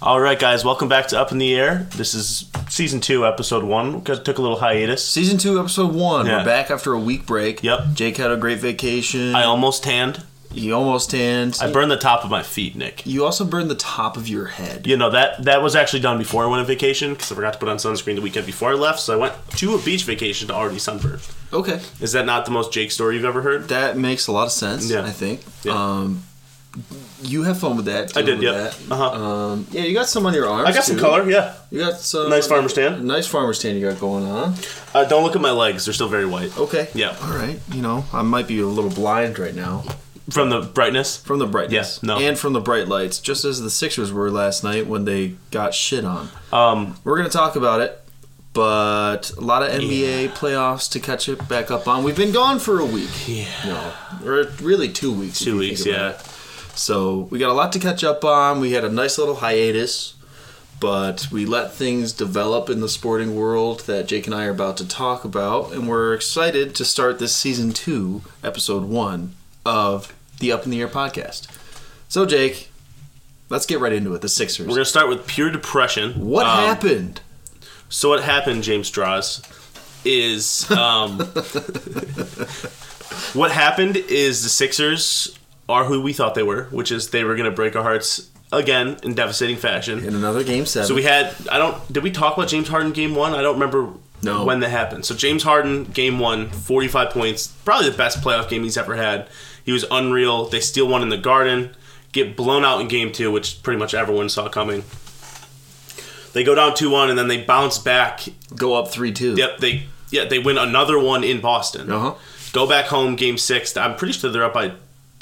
All right, guys, welcome back to Up in the Air. This is season two, episode one. Got- Took a little hiatus. Season two, episode one. Yeah. We're back after a week break. Yep. Jake had a great vacation. I almost tanned. you almost tanned. I burned the top of my feet, Nick. you also burned the top of your head. You know that that was actually done before I went on vacation because I forgot to put on sunscreen the weekend before I left. So I went to a beach vacation to already sunburn. Okay. Is that not the most Jake story you've ever heard? That makes a lot of sense. Yeah. I think. Yeah. Um, you have fun with that. I did, dealing yep. with that. Uh-huh. Um, yeah, you got some on your arms. I got some too. color, yeah. You got some Nice farmer's tan. Nice farmer's tan you got going on. Uh, don't look at my legs; they're still very white Okay. Yeah. All right. You know, I might be a little blind right now from the brightness. from the brightness. Yeah, no. And from the bright lights, just as the Sixers were last night when they got shit on. Um, We're gonna talk about it, but a lot of NBA playoffs to catch it back up on. We've been gone for a week. yeah, No, or really two weeks. two weeks, yeah. it. So we got a lot to catch up on. We had a nice little hiatus, but we let things develop in the sporting world that Jake and I are about to talk about, and we're excited to start this season two, episode one of the Up in the Air podcast. So Jake, let's get right into it. The Sixers. We're gonna start with pure depression. what Um, happened? So what happened, James Draws, is um, what happened is the Sixers are who we thought they were, which is they were going to break our hearts again in devastating fashion. In another game seven. So we had I don't did we talk about James Harden game one? I don't remember No. when that happened. So James Harden game one, 45 points, probably the best playoff game he's ever had. He was unreal. They steal one in the Garden, get blown out in game two, which pretty much everyone saw coming. They go down two one and then they bounce back. go up three two. Yep, they yeah they win another one in Boston. Uh huh. Go back home game six. I'm pretty sure they're up by.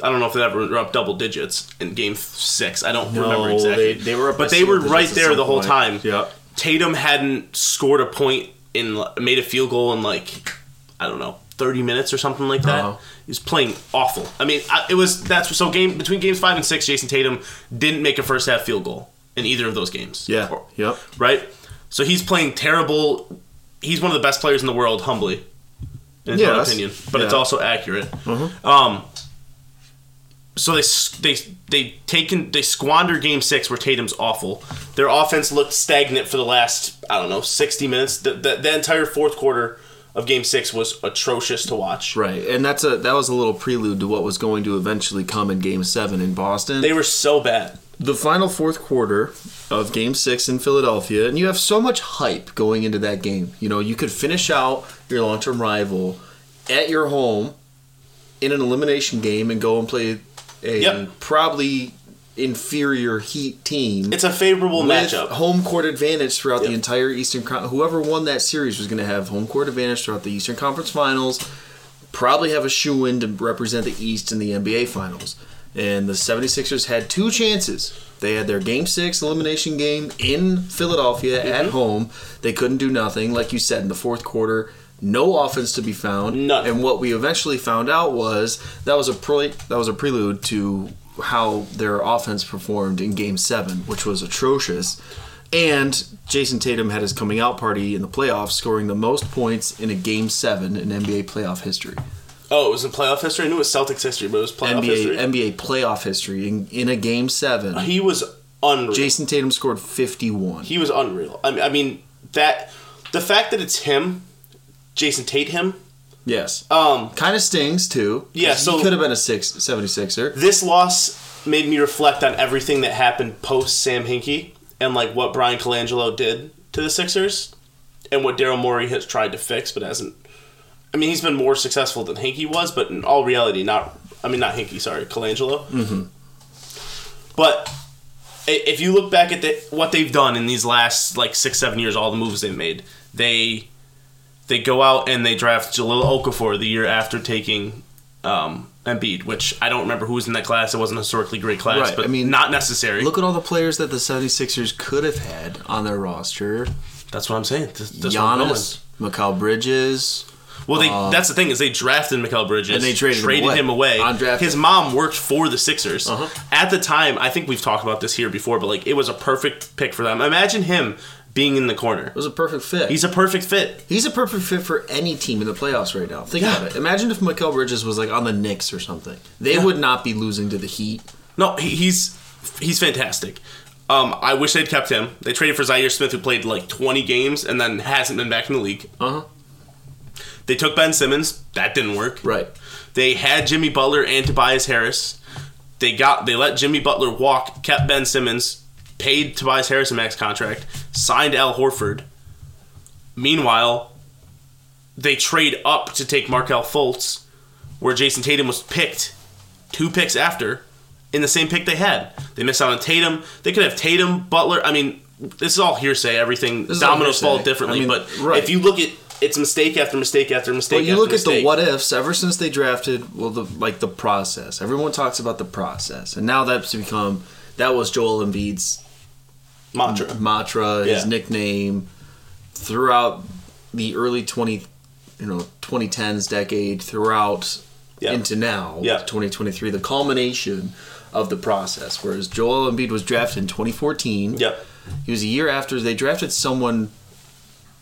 I don't know if they ever were up double digits in game six. I don't remember exactly. They, they were up but they were right there the whole point. time. Yeah. Tatum hadn't scored a point in made a field goal in like I don't know 30 minutes or something like that. Uh-huh. He was playing awful. I mean, it was that's so game between games 5 and 6 Jayson Tatum didn't make a first half field goal in either of those games. Yeah. Or- Yep. right? So he's playing terrible. He's one of the best players in the world humbly. In my Yes. opinion, but it's also accurate. Uh-huh. Um, so they they they taken they squander game six where Tatum's awful. Their offense looked stagnant for the last I don't know sixty minutes. The, the, the entire fourth quarter of game six was atrocious to watch. Right, and that's a that was a little prelude to what was going to eventually come in Game Seven in Boston. They were so bad. the final fourth quarter of Game Six in Philadelphia, and you have so much hype going into that game. You know, you could finish out your long-term rival at your home in an elimination game and go and play a Yep. probably inferior Heat team. It's a favorable matchup. home court advantage throughout Yep. the entire Eastern. Con- whoever won that series was going to have home court advantage throughout the Eastern Conference Finals. Probably have a shoe in to represent the East in the NBA Finals. And the 76ers had two chances. They had their Game Six elimination game in Philadelphia Mm-hmm. at home. They couldn't do nothing, like you said in the fourth quarter. No offense to be found. None. And what we eventually found out was that was a pre- that was a prelude to how their offense performed in Game Seven, which was atrocious. And Jayson Tatum had his coming out party in the playoffs, scoring the most points in a Game Seven in NBA playoff history. Oh, it was in playoff history. I knew it was Celtics history, but it was playoff NBA history. NBA playoff history in, in a Game Seven. he was unreal. Jayson Tatum scored 51. He was unreal. I mean, I mean that the fact that it's him, Jason Tate, him. Yes. Um, Kind of stings too. Yeah, so- he could have been a six, 76er. this loss made me reflect on everything that happened post Sam Hinkie and like what Bryan Colangelo did to the Sixers and what Daryl Morey has tried to fix but hasn't. I mean, he's been more successful than Hinkie was, but in all reality, not. I mean, not Hinkie. Sorry, Colangelo. Mm-hmm. But if you look back at the, what they've done in these last like six, seven years, all the moves they've made, they they go out and they draft Jahlil Okafor the year after taking um, Embiid, which I don't remember who was in that class. It wasn't a historically great class, Right, but I mean, not necessary. Look at all the players that the 76ers could have had on their roster. that's what I'm saying. That's, that's Giannis, Mikal Bridges. Well, they Uh, that's the thing is they drafted Mikal Bridges And they traded him away. him away. His mom worked for the Sixers Uh-huh. at the time. I think we've talked about this here before, but like it was a perfect pick for them. Imagine him being in the corner. It was a perfect fit. He's a perfect fit. He's a perfect fit for any team in the playoffs right now. Think Yeah. about it. Imagine if Mikal Bridges was like on the Knicks or something. They Yeah. would not be losing to the Heat. No, he, he's he's fantastic. Um, I wish they'd kept him. They traded for Zhaire Smith, who played like 20 games and then hasn't been back in the league. Uh huh. They took Ben Simmons. That didn't work. Right. They had Jimmy Butler and Tobias Harris. They got they let Jimmy Butler walk, kept Ben Simmons, paid Tobias Harris a max contract, signed Al Horford. Meanwhile, they trade up to take Markelle Fultz, where Jayson Tatum was picked two picks after in the same pick they had. They missed out on Tatum. They could have Tatum, Butler. I mean, this is all hearsay. Everything is all dominoes fall differently. I mean, but right. if you look at it's mistake after mistake after mistake. But you look at the what ifs ever since they drafted. Well, the like the process. Everyone talks about the process, and now that's become that was Joel Embiid's mantra. mantra, his Yeah. nickname throughout the early twenty, you know, twenty tens decade, throughout Yeah. into now, Yeah. twenty twenty three, the culmination of the process. Whereas Joel Embiid was drafted in twenty fourteen. Yep. He was a year after they drafted someone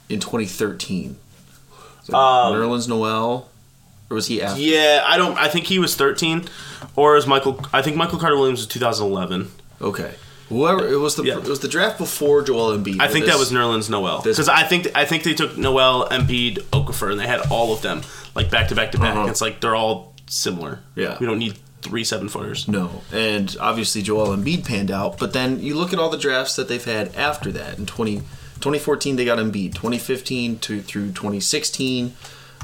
in twenty thirteen. Um, Nerlens Noel, or was he after? Yeah, I don't. I think he was 13, or is Michael? I think Michael Carter Williams was 2011. Okay. Whoever it was the Yeah. it was the draft before Joel Embiid. I think this- that was Nerlens Noel because I think I think they took Noel, Embiid, Okafor, and they had all of them like back to back to back. Uh-huh. It's like they're all similar. Yeah. we don't need three seven footers. No, and obviously Joel Embiid panned out. But then you look at all the drafts that they've had after that. In 20, 2014, they got Embiid. 2015 to through 2016,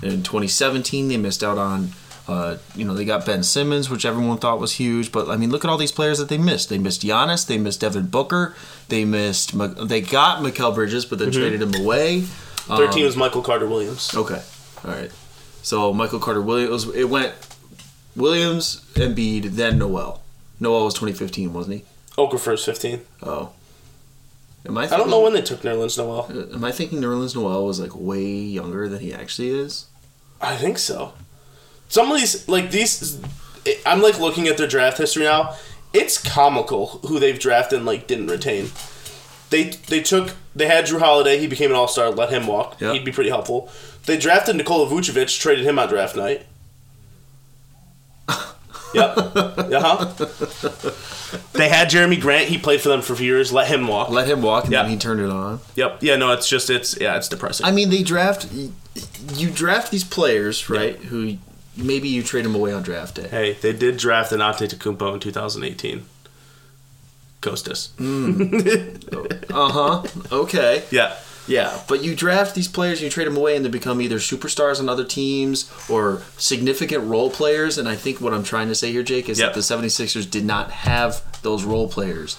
and in 2017 they missed out on. Uh, you know they got Ben Simmons, which everyone thought was huge. But I mean, look at all these players that they missed. They missed Giannis. They missed Devin Booker. They missed. They got Mikal Bridges, but then traded him away. 13 Um, was Michael Carter Williams. Okay. All right. So Michael Carter Williams. It went Williams, Embiid, then Noel. Noel was 2015, wasn't he? Okafor's 15. Oh. Am I? I don't know when they took Nerlens Noel. Am I thinking Nerlens Noel was like way younger than he actually is? I think so. Some of these, like these, I'm like looking at their draft history now. It's comical who they've drafted and like didn't retain. They they took they had Jrue Holiday. He became an All Star. Let him walk. Yep. He'd be pretty helpful. They drafted Nikola Vucevic. Traded him on draft night. yep. Uh huh. They had Jerami Grant. He played for them for years. Let him walk. Let him walk, and Yeah. then he turned it on. Yep. Yeah. No. It's just it's yeah. It's depressing. I mean, they draft. You draft these players, right? Who maybe you trade them away on draft day. Hey, they did draft an Antetokounmpo in 2018. Kostas. Uh huh. Okay. Yeah. Yeah, but you draft these players and you trade them away, and they become either superstars on other teams or significant role players. And I think what I'm trying to say here, Jake, is Yep. that the 76ers did not have those role players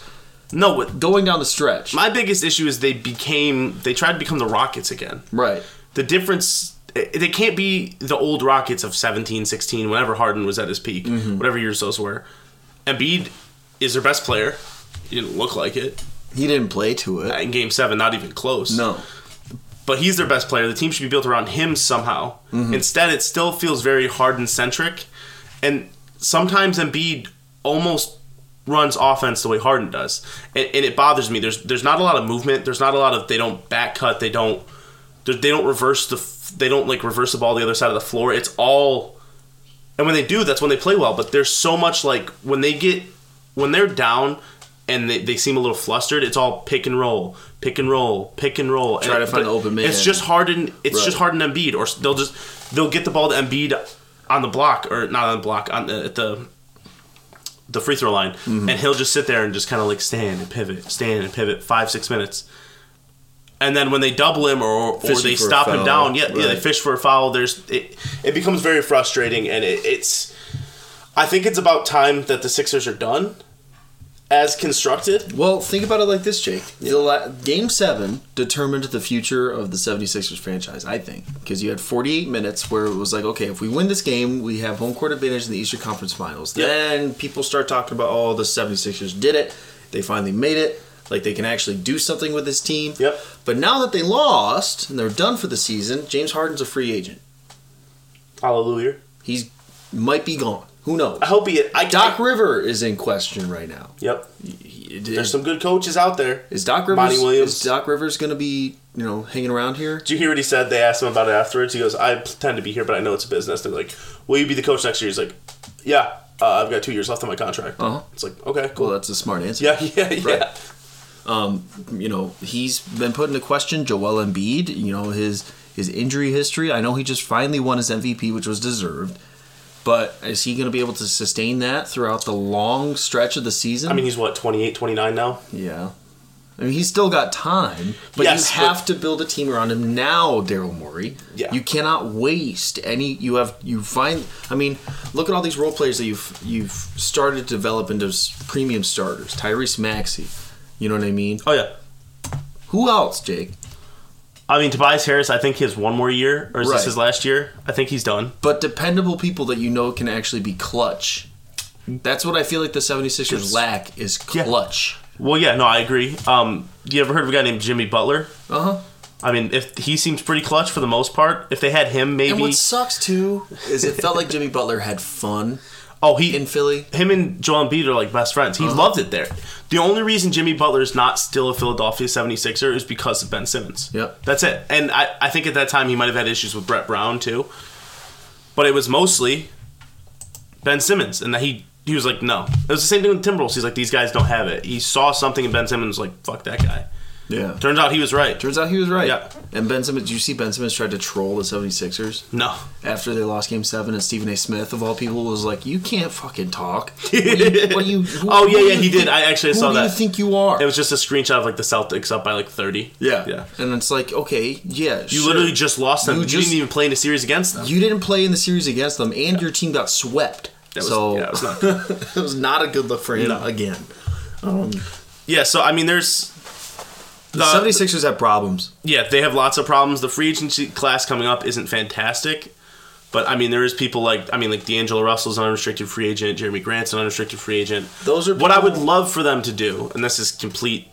No, going down the stretch. my biggest issue is they became they tried to become the Rockets again. right. The difference they can't be the old Rockets of 17, 16, whenever Harden was at his peak, Mm-hmm. whatever years those were. Embiid is their best player. He didn't look like it He didn't play to it. in Game Seven, not even close. No. but he's their best player. The team should be built around him somehow. Mm-hmm. Instead, it still feels very Harden centric, and sometimes Embiid almost runs offense the way Harden does, and, and it bothers me. There's there's not a lot of movement. There's not a lot of they don't back cut. They don't they don't reverse the they don't like reverse the ball the other side of the floor. It's all and when they do, that's when they play well. But there's so much like when they get when they're down and they, they seem a little flustered, it's all pick and roll, pick and roll, pick and roll. Try And- to find open man. It's just Harden. It's Right. just Harden Embiid, or they'll just they'll get the ball to Embiid on the block or not on the block on the, at the the free throw line, Mm-hmm. and he'll just sit there and just kind of like stand and pivot, stand and pivot, five six minutes. And then when they double him or, or Fishing they stop him down, yeah, yeah, they fish for a foul. There's it. It becomes very frustrating, and it, it's. I think it's about time that the Sixers are done, as constructed. Well, think about it like this, Jake. The la- game seven determined the future of the 76ers franchise, I think. Because you had 48 minutes where it was like, okay, if we win this game, we have home court advantage in the Eastern Conference Finals. Yep. Then people start talking about, oh, the 76ers did it. They finally made it. Like they can actually do something with this team. Yep. But now that they lost and they're done for the season, James Harden's a free agent. Hallelujah. He's might be gone. Who knows? I hope he. I Doc River is in question right now. Yep. He- There's some good coaches out there. Is Doc Rivers? Monty Williams. Is Doc Rivers going to be you know hanging around here? Did you hear what he said? They asked him about it afterwards. He goes, "I tend to be here, but I know it's a business." They're like, "Will you be the coach next year?" He's like, "Yeah, uh, I've got two years left on my contract." Uh-huh. It's like, okay, cool. Well, that's a smart answer. yeah, yeah, yeah. Right. Um, you know, he's been put into question. Joel Embiid, you know his his injury history. I know he just finally won his MVP, which was deserved. But is he going to be able to sustain that throughout the long stretch of the season? I mean, he's what 28, 29 now. yeah. I mean, he's still got time, but Yes, you have to build a team around him now, Daryl Morey. Yeah. You cannot waste any. You have you find. I mean, look at all these role players that you've you've started to develop into premium starters. Tyrese Maxey. You know what I mean? Oh yeah. Who else, Jake? I mean, Tobias Harris. I think he has one more year, or is Right. this his last year? I think he's done. But dependable people that you know can actually be clutch. That's what I feel like the 76ers Yes. lack is Yeah. clutch. Well, yeah, no, I agree. Um, you ever heard of a guy named Jimmy Butler? Uh huh. I mean, if he seems pretty clutch for the most part. If they had him, maybe. And what sucks too is it felt like Jimmy Butler had fun oh, he in Philly. him and Joel Embiid are like best friends. He Uh-huh. loved it there. The only reason Jimmy Butler is not still a Philadelphia 76er is because of Ben Simmons. Yep. That's it. And I, I think at that time he might have had issues with Brett Brown too. But it was mostly Ben Simmons and that he he was like, no. It was the same thing with Timberwolves. He's like, these guys don't have it. He saw something in Ben Simmons like, fuck that guy. Yeah. Turns out he was right. Turns out he was right. Yeah. And Ben Simmons, did you see Ben Simmons tried to troll the 76ers No. after they lost game seven? And Stephen A. Smith, of all people, was like, You can't fucking talk. What you. What you who- Oh, yeah, yeah, he did. I actually saw that. who do you think you are? It was just a screenshot of like the Celtics up by like 30. yeah. Yeah. And it's like, okay, yeah. You literally just lost them. You You, just- didn't even play in a series against them. You didn't play in the series against them, and your team got swept. That was, so yeah, it was not it was not a good look for him No. again. yeah, so I mean, there's The 76ers have problems. yeah, they have lots of problems. The free agency class coming up isn't fantastic, but I mean, there is people like I mean, like D'Angelo Russell's an unrestricted free agent, Jerami Grant's an unrestricted free agent. Those are what I would love for them to do, and this is complete,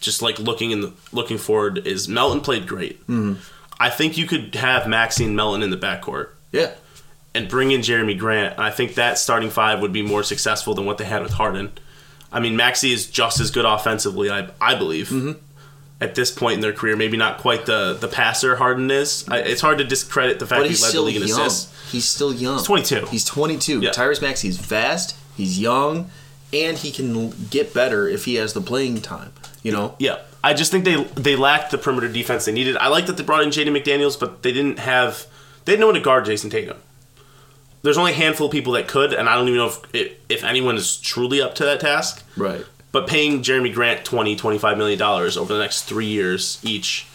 just like looking in the looking forward. Is Melton played great? Mm-hmm. I think you could have Maxey and Melton in the backcourt. Yeah. and bring in Jerami Grant. And I think that starting five would be more successful than what they had with Harden. I mean, Maxey is just as good offensively, I, I believe, Mm-hmm. At this point in their career. Maybe not quite the, the passer Harden is. I, it's hard to discredit the fact that he's he led the league in young. assists. He's still young. He's 22. He's 22. Yeah. Tyrese Maxey's fast. He's young, and he can get better if he has the playing time. You know. Yeah. I just think they they lacked the perimeter defense they needed. I like that they brought in Jaden McDaniels, but they didn't have they didn't know when to guard Jayson Tatum. There's only a handful of people that could, and I don't even know if, if anyone is truly up to that task. Right. But paying Jerami Grant 20, 25 million dollars over the next three years each,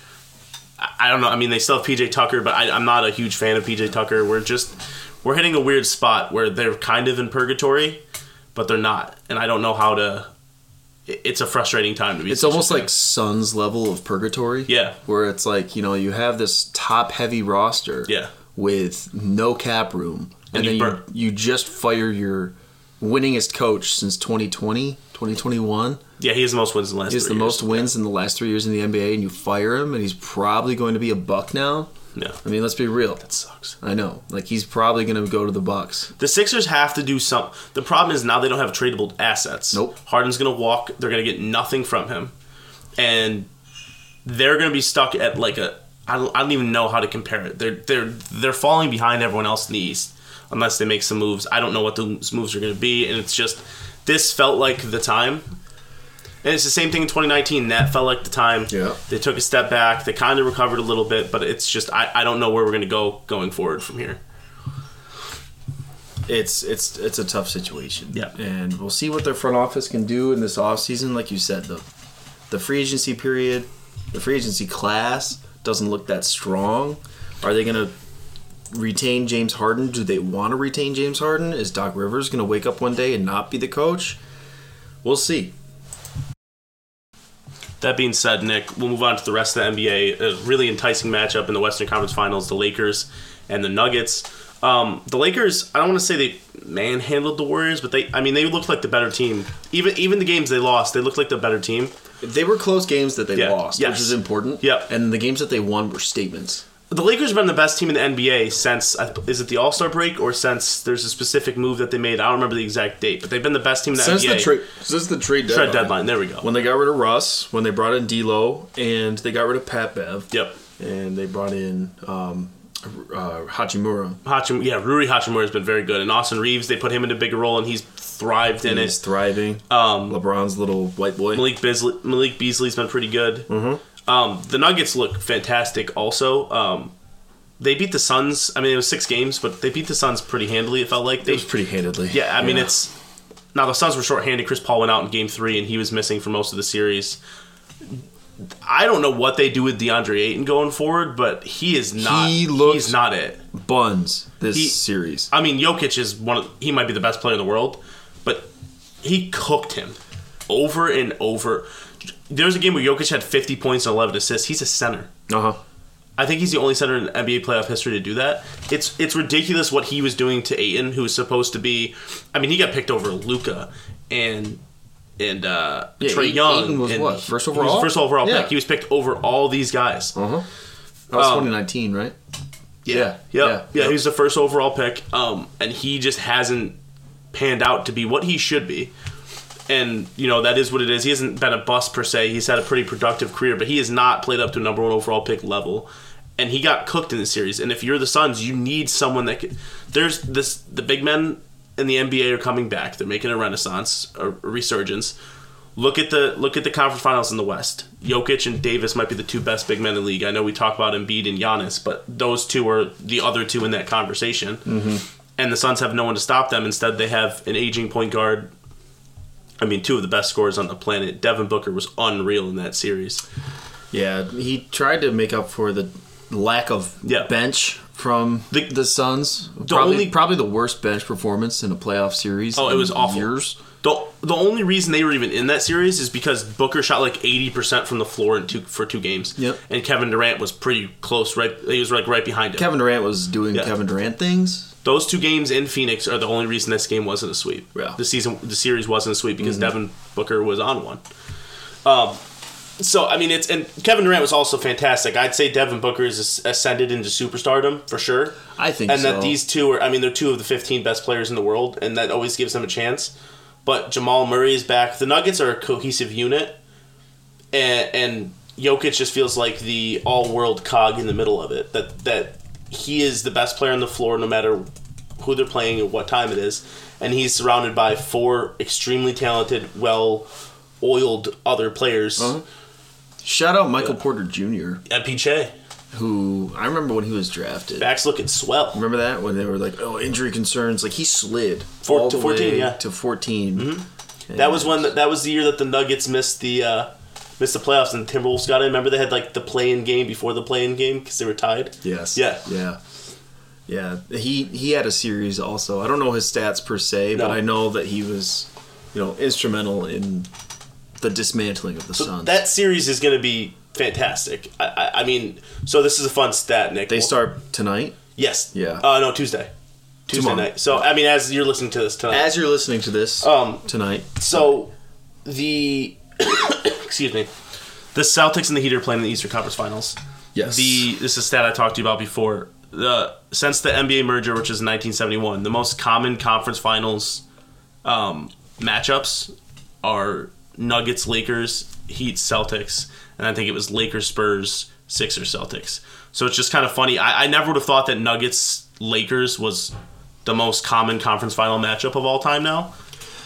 I, I don't know. I mean, they still have PJ Tucker, but I, I'm not a huge fan of PJ Tucker. We're just we're hitting a weird spot where they're kind of in purgatory, but they're not, and I don't know how to. It's a frustrating time to be. It's almost like Suns level of purgatory. Yeah. Where it's like you know you have this top heavy roster. Yeah. With no cap room, and, And you then burn- you, you just fire your winningest coach since 2020, 2021. yeah, he has the most wins in the last. He has the three most years. wins in the last three years in the NBA, and you fire him, and he's probably going to be a buck now. Yeah, I mean, let's be real. that sucks. I know, like he's probably going to go to the Bucks. The Sixers have to do some. The problem is now they don't have tradable assets. Nope. Harden's going to walk. They're going to get nothing from him, and they're going to be stuck at like a. I don't, I don't even know how to compare it. They're they're they're falling behind everyone else in the East unless they make some moves. I don't know what those moves are going to be, and it's just this felt like the time. And it's the same thing in 2019. That felt like the time. Yeah. They took a step back. They kind of recovered a little bit, but it's just I, I don't know where we're going to go going forward from here. It's it's it's a tough situation. Yeah. and we'll see what their front office can do in this offseason. Like you said, the the free agency period, the free agency class doesn't look that strong. Are they going to retain James Harden? Do they want to retain James Harden? Is Doc Rivers going to wake up one day and not be the coach? We'll see. That being said, Nick, we'll move on to the rest of the NBA. A really enticing matchup in the Western Conference Finals: the Lakers and the Nuggets. Um, the Lakers, I don't want to say they manhandled the Warriors, but they, I mean, they looked like the better team. Even even the games they lost, they looked like the better team. They were close games that they Yeah. lost, Yes. which is important. Yep. And the games that they won were statements. The Lakers have been the best team in the NBA since is it the All Star break or since there's a specific move that they made. I don't remember the exact date, but they've been the best team in the Since NBA. the trade, since the trade Trade deadline. deadline. There we go. When they got rid of Russ, when they brought in D'Lo, and they got rid of Pat Bev, Yep. and they brought in um, uh, Hachimura. Hachim, yeah, Rui Hachimura has been very good, and Austin Reaves they put him in a bigger role, and he's thrived in He's it. thriving. Um, LeBron's little white boy. Malik Beasley, Malik Beasley's been pretty good. Mm-hmm. Um, the Nuggets look fantastic. Also, um, they beat the Suns. I mean, it was six games, but they beat the Suns pretty handily. It felt like It they. was pretty handedly. Yeah, I mean, it's now the Suns were shorthanded. Chris Paul went out in Game Three, and he was missing for most of the series. I don't know what they do with DeAndre Ayton going forward, but he is not. He looks- he's not it. buns this He- series. I mean, Jokic is one. Of, he might be the best player in the world, but he cooked him over and over. There was a game where Jokic had 50 points and 11 assists. He's a center. Uh huh. I think he's the only center in NBA playoff history to do that. It's it's ridiculous what he was doing to Ayton, who's supposed to be. I mean, he got picked over Luka and and uh, Yeah, Trae Young. Ayton was and what, he- first he was overall? first overall Yeah. pick. He was picked over all these guys. Uh huh. That was Um, 2019, right? Yeah, Yeah, yeah, yeah, yeah. yeah. He was the first overall pick, um, and he just hasn't panned out to be what he should be. And you know that is what it is. He hasn't been a bust per se. He's had a pretty productive career, but he has not played up to a number one overall pick level. And he got cooked in the series. And if you're the Suns, you need someone that could. There's this. The big men in the NBA are coming back. They're making a renaissance, a resurgence. Look at the look at the conference finals in the West. Jokic and Davis might be the two best big men in the league. I know we talk about Embiid and Giannis, but those two are the other two in that conversation. Mm-hmm. And the Suns have no one to stop them. Instead, they have an aging point guard. I mean, two of the best scorers on the planet. Devin Booker was unreal in that series. Yeah, he tried to make up for the lack of Yeah. bench from The- the, Suns. Probably, only- probably the worst bench performance in a playoff series. Oh, it was awful. Years. The, the only reason they were even in that series is because Booker shot like eighty percent from the floor in two for two games. Yep. And Kevin Durant was pretty close. Right, he was like right behind him. Kevin Durant was doing Yeah. Kevin Durant things. Those two games in Phoenix are the only reason this game wasn't a sweep. Yeah. Mm-hmm. The season, the series wasn't a sweep because Devin Booker was on one. Um, so I mean, it's and Kevin Durant was also fantastic. I'd say Devin Booker is ascended into superstardom for sure. I think and so. that these two are, I mean, they're two of the 15 best players in the world, and that always gives them a chance. But Jamal Murray is back. The Nuggets are a cohesive unit, and, and Jokic just feels like the all-world cog in the middle of it. That that he is the best player on the floor, no matter who they're playing and what time it is, and he's surrounded by four extremely talented, well-oiled other players. Uh-huh. Shout out Michael Porter Jr., At PJ, who I remember when he was drafted. back's looking swell. Remember that when they were like, "Oh, injury concerns." Like he slid Four- all to the 14, way yeah. Mm-hmm. to 14 That was when the, that was the year that the Nuggets missed the uh, missed the playoffs and the Timberwolves got in. Remember they had like the play-in game before the play-in game because they were tied. Yes. Yeah. Yeah. Yeah. He he had a series also. I don't know his stats per se, but I know that he was, you know, instrumental in the dismantling of the Suns. That series is going to be fantastic. I, I, I mean, so this is a fun stat, Nick. they start tonight. Yes. Yeah. Uh, no, Tuesday. Tuesday Tomorrow. night. So I mean, as you're listening to this tonight. As you're listening to this um. tonight, So the excuse me, the Celtics and the Heat are playing in the Eastern Conference Finals. yes. The this is a stat I talked to you about before. The since the NBA merger, which is 1971, the most common conference finals um, matchups are Nuggets, Lakers, Heat, Celtics, and I think it was Lakers, Spurs, Sixers, Celtics. So it's just kind of funny. I, I never would have thought that Nuggets, Lakers was the most common conference final matchup of all time now,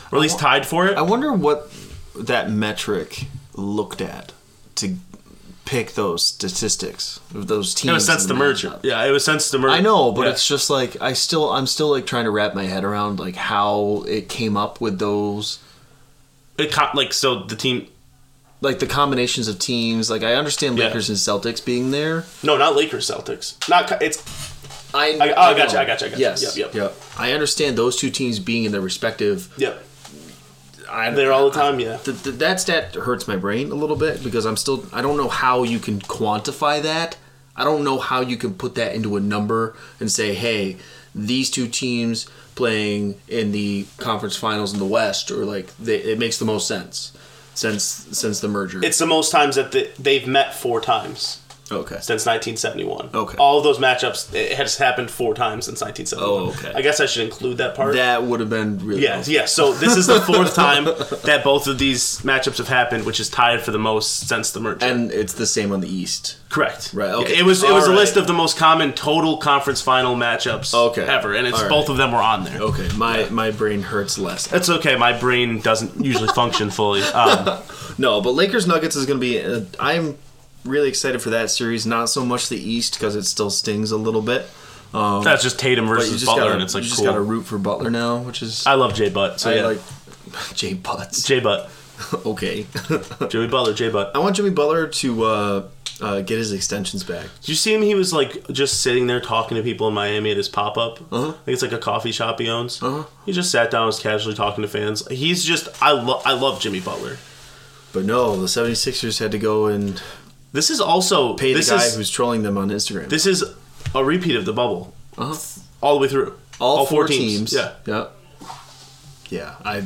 or at least tied for it. I wonder what that metric looked at to pick those statistics of those teams. It was since in the merger. matchup. Yeah, it was since the merger. I know, but Yeah. it's just like I still I'm still like trying to wrap my head around like how it came up with those it co- like so the team. like the combinations of teams. Like I understand Yeah. Lakers and Celtics being there. No, not Lakers, Celtics. Not it's I I- oh, I gotcha, I gotcha, I gotcha. Yes, Yep, yep, I understand those two teams being in their respective. yep. I, There all the time, yeah. th- th- that stat hurts my brain a little bit because I'm still I don't know how you can quantify that. I don't know how you can put that into a number and say, hey, these two teams playing in the conference finals in the West, or like they, it makes the most sense since since the merger. It's the most times that the, they've met four times. Okay. since 1971. Okay. All of those matchups it has happened four times since 1971. Oh, okay. I guess I should include that part. That would have been really. yeah, yeah. So this is the fourth time that both of these matchups have happened, which is tied for the most since the merger. And it's the same on the East. Correct. Right, okay. It was it was All a right. list of the most common total conference final matchups Okay. ever, and it's All right. both of them were on there. Okay, my my brain hurts less. That's okay. My brain doesn't usually function fully. Um, No, but Lakers Nuggets is going to be. Uh, I'm really excited for that series. Not so much the East because it still stings a little bit. Um, that's just Tatum versus Butler, gotta, and it's like you just cool. got to root for Butler now, which is I love Jay Butt. So I yeah, like Jay Butts. Jay Butt, okay, Joey Butler, Jay Butt. I want Jimmy Butler to uh, uh, get his extensions back. Did you see him? He was like just sitting there talking to people in Miami at his pop up. Uh-huh. I think it's like a coffee shop he owns. Uh-huh. He just sat down, and was casually talking to fans. He's just I love I love Jimmy Butler. But no, the 76ers had to go and This is also pay the this guy is, who's trolling them on Instagram. this is a repeat of the bubble uh-huh. all the way through. all, four, teams. Yeah. Yeah. Yeah. I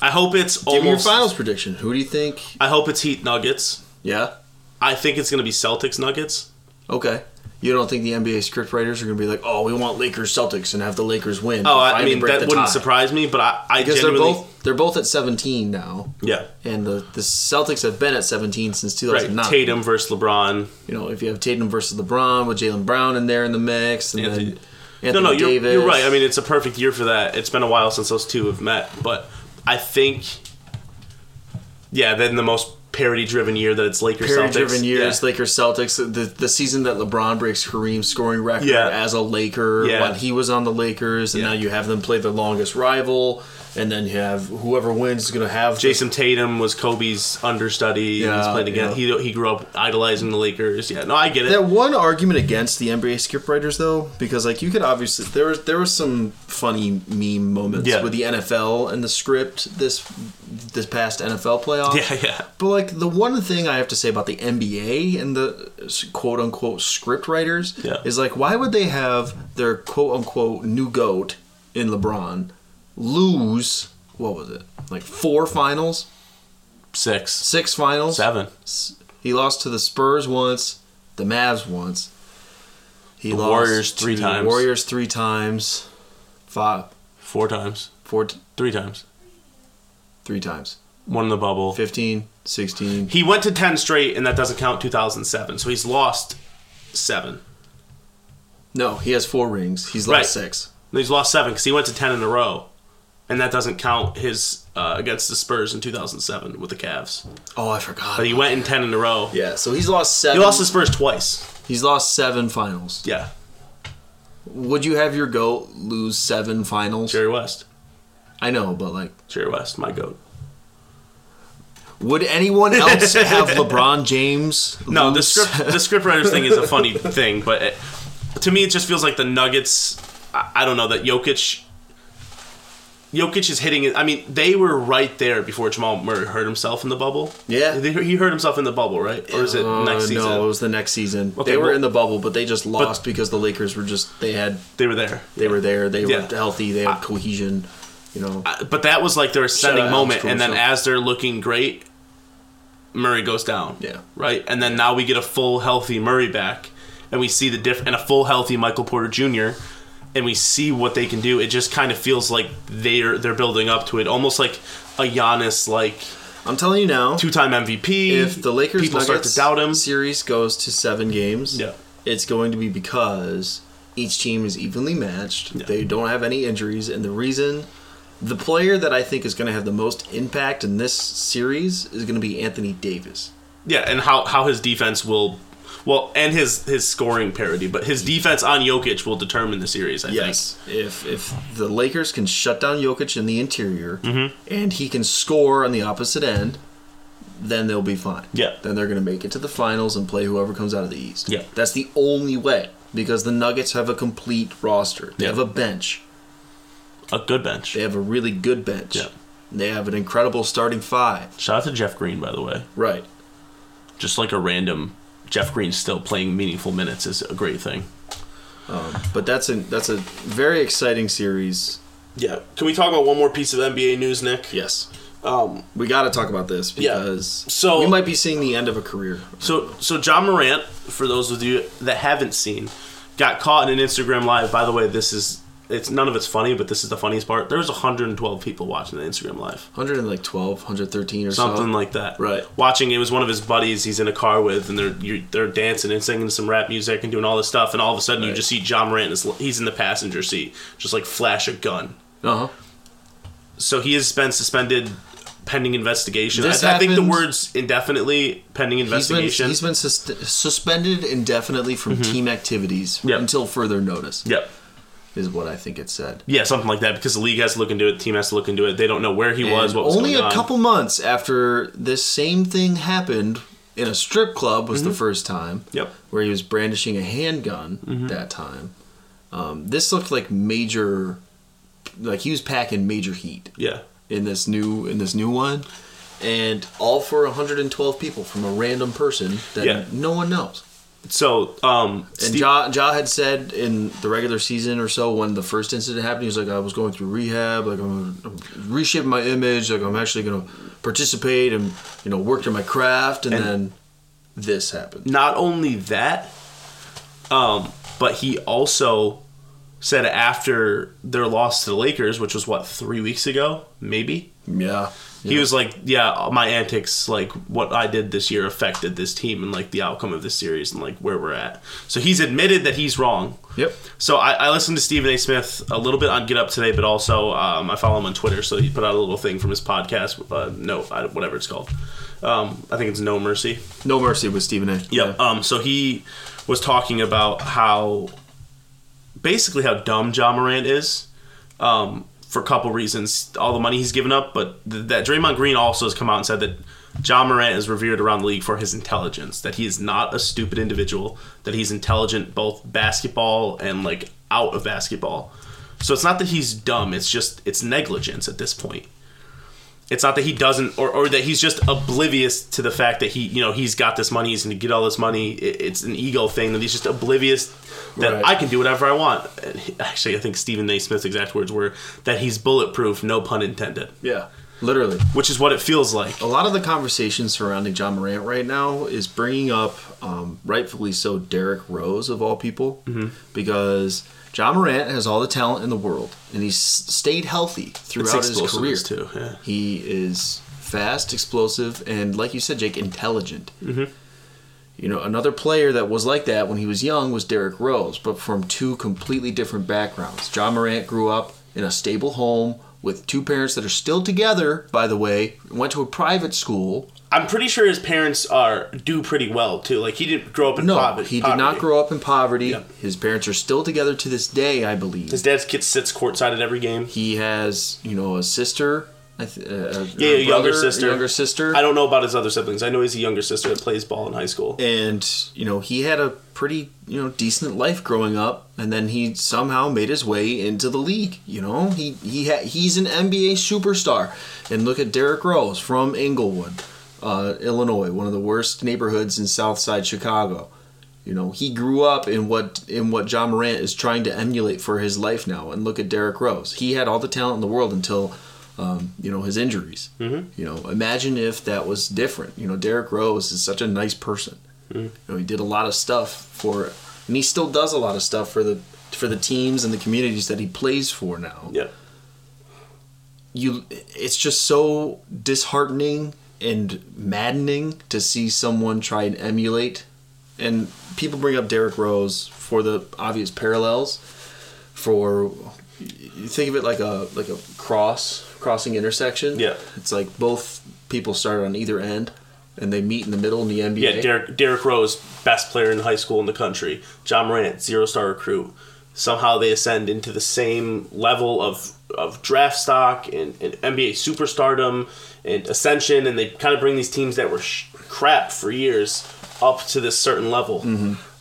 I hope it's give me your almost. finals prediction. Who do you think? I hope it's Heat Nuggets. Yeah. I think it's going to be Celtics Nuggets. Okay. You don't think the NBA scriptwriters are going to be like, "Oh, we want Lakers Celtics and have the Lakers win"? Oh, I mean that wouldn't tie? surprise me, but I, I because they're both they're both at 17 now, yeah and the the Celtics have been at 17 since right 2009. Tatum versus LeBron. You know, if you have Tatum versus LeBron with Jaylen Brown in there in the mix, and Anthony- then Anthony no, no, you're, you're right. I mean, it's a perfect year for that. It's been a while since those two have met, but I think, yeah, then the most parody-driven year that it's Lakers Celtics. Perry-driven years, Yeah. Lakers Celtics. The the season that LeBron breaks Kareem's scoring record Yeah. as a Laker Yeah. when he was on the Lakers, and Yeah. now you have them play their longest rival, and then you have whoever wins is going to have the- Jayson Tatum was Kobe's understudy. and He's Yeah, played again. yeah. He he grew up idolizing the Lakers. Yeah, no, I get it. That one argument against the NBA scriptwriters, though, because like you could obviously there was there was some funny meme moments Yeah. with the NFL and the script this this past NFL playoff. yeah, yeah. But like the one thing I have to say about the NBA and the quote unquote script writers Yeah. is like why would they have their quote unquote new goat in LeBron lose what was it like four finals Six, six finals seven. he lost to the Spurs once, the Mavs once. He The lost Warriors three times. Warriors three times. Five, Four times. four, t- Three times. Three times. One in the bubble. 15, 16. He went to 10 straight, and that doesn't count 2007. So he's lost seven. No, he has four rings. He's lost Right. six. He's lost seven because he went to 10 in a row. And that doesn't count his uh, against the Spurs in 2007 with the Cavs. Oh, I forgot. But he went in 10 in a row. yeah, so he's lost seven. He lost the Spurs twice. he's lost seven finals. Yeah, Would you have your goat lose seven finals? Jerry West. I know, but like, Jerry West, my goat. would anyone else have LeBron James? No, the script the scriptwriters thing is a funny thing, but it, to me it just feels like the Nuggets. I, I don't know that Jokic. Jokic is hitting it. I mean, they were right there before Jamal Murray hurt himself in the bubble. Yeah. They- he hurt himself in the bubble, right? Or is it Uh, next season? No, it was the next season. Okay, they were well- in the bubble, but they just lost because the Lakers were just they had They were there. they were there, they Yeah. were healthy, they had cohesion. You know, Uh, But that was like their ascending out moment, and then as they're looking great, Murray goes down. Yeah. Right, and then now we get a full healthy Murray back, and we see the diff and a full healthy Michael Porter Jr. And we see what they can do. It just kind of feels like they're they're building up to it, almost like a Giannis like I'm telling you now, two time MVP. if the Lakers people start to doubt him, series goes to seven games, Yeah. it's going to be because each team is evenly matched. Yeah. They don't have any injuries, and the reason. The player that I think is going to have the most impact in this series is going to be Anthony Davis. yeah, and how how his defense will. Well, and his his scoring parity, but his defense on Jokic will determine the series. I Yes, if if the Lakers can shut down Jokic in the interior Mm-hmm. and he can score on the opposite end, then they'll be fine. Yeah. Then they're going to make it to the finals and play whoever comes out of the East. Yeah. That's the only way because the Nuggets have a complete roster. They Yeah. have a bench. Think a good bench. They have a really good bench. Yeah. They have an incredible starting five. Shout out to Jeff Green, by the way. Right. Just like a random Jeff Green still playing meaningful minutes is a great thing. But that's a that's a very exciting series. Yeah. Can we talk about one more piece of NBA news, Nick? Yes. Um, We got to talk about this Yeah. because So- we might be seeing the end of a career. So, so Ja Morant, for those of you that haven't seen, got caught in an Instagram live. By the way, this is it's none of it's funny, but this is the funniest part. There was 112 people watching the Instagram live, 112, 113 or something so. like that. Right. Watching it was one of his buddies. He's in a car with, and they're you, they're dancing and singing some rap music and doing all this stuff. And all of a sudden, you just see Ja Morant. Is, he's in the passenger seat, just like flash a gun. Uh huh. So he has been suspended pending investigation. I, I think the words indefinitely pending He's been, investigation. he's been sus- suspended indefinitely from team activities Mm-hmm. Yep. until further notice. yep. Is what I think it said. Yeah, something like that because the league has to look into it, the team has to look into it. They don't know where he was, And what was only a on. couple months after this same thing happened in a strip club was Mm-hmm. the first time. Yep. Where he was brandishing a handgun Mm-hmm. that time. Um, this looked like major, like he was packing major heat Yeah. in this new in this new one, and all for 112 people from a random person that Yeah. no one knows. So, um, And Ja, ja had said in the regular season or so when the first incident happened, he was like, I was going through rehab, like I'm, I'm reshaping my image, like I'm actually going to participate and you know work in my craft, and, And- then this happened. not only that, um, but he also said after their loss to the Lakers, which was what three weeks ago, maybe. Yeah, He was like, "Yeah, my antics, like what I did this year, affected this team and like the outcome of this series and like where we're at." So he's admitted that he's wrong. Yep. So I, I listened to Stephen A. Smith a little bit on Get Up today, but also um, I follow him on Twitter, so he put out a little thing from his podcast. Uh, no, I, whatever it's called. Um, I think it's No Mercy. No mercy with Stephen A. Yep. Yeah. Um, so he was talking about how basically how dumb Ja Morant is um, for a couple reasons. All the money he's given up, but th- that Draymond Green also has come out and said that Ja Morant is revered around the league for his intelligence. That he is not a stupid individual. That he's intelligent both basketball and like out of basketball. So it's not that he's dumb. It's just it's negligence at this point it's not that he doesn't or, or that he's just oblivious to the fact that he you know he's got this money he's going to get all this money it, it's an ego thing that he's just oblivious that Right. i can do whatever i want actually i think stephen a smith's exact words were that he's bulletproof no pun intended yeah, literally. which is what it feels like A lot of the conversation surrounding Ja Morant right now is bringing up, um, rightfully so, Derrick Rose of all people, Mm-hmm. because Ja Morant has all the talent in the world, and he's stayed healthy throughout his career. too yeah He is fast, explosive, and like you said, Jake, intelligent. Mm-hmm. You know, another player that was like that when he was young was Derrick Rose, but from two completely different backgrounds. Ja Morant grew up in a stable home with two parents that are still together, by the way, went to a private school. I'm pretty sure his parents are do pretty well too like he didn't grow up in No, poverty he did not grow up in poverty. Yep. His parents are still together to this day, I believe. his dad's kid sits courtside at every game He has, you know, a sister. I th- uh, yeah, a younger brother, sister. Younger sister. I don't know about his other siblings. I know he's a younger sister that plays ball in high school. and you know he had a pretty you know decent life growing up and then he somehow made his way into the league you know he he ha- he's an NBA superstar and look at Derrick Rose from Englewood uh, Illinois one of the worst neighborhoods in South Side Chicago you know he grew up in what in what Ja Morant is trying to emulate for his life now and look at Derrick Rose he had all the talent in the world until um, you know his injuries. Mm-hmm. You know, imagine if that was different. You know, Derrick Rose is such a nice person. You know, he did a lot of stuff for, and he still does a lot of stuff for the for the teams and the communities that he plays for now. Yeah. You, it's just so disheartening and maddening to see someone try and emulate. And people bring up Derrick Rose for the obvious parallels. For you think of it like a like a cross crossing intersection. Yeah. it's like both people start on either end, and they meet in the middle in the NBA. Yeah, Derek, Derrick Rose, best player in high school in the country. Ja Morant, zero star recruit. Somehow they ascend into the same level of, of draft stock and, and NBA superstardom and ascension, and they kind of bring these teams that were sh- crap for years up to this certain level.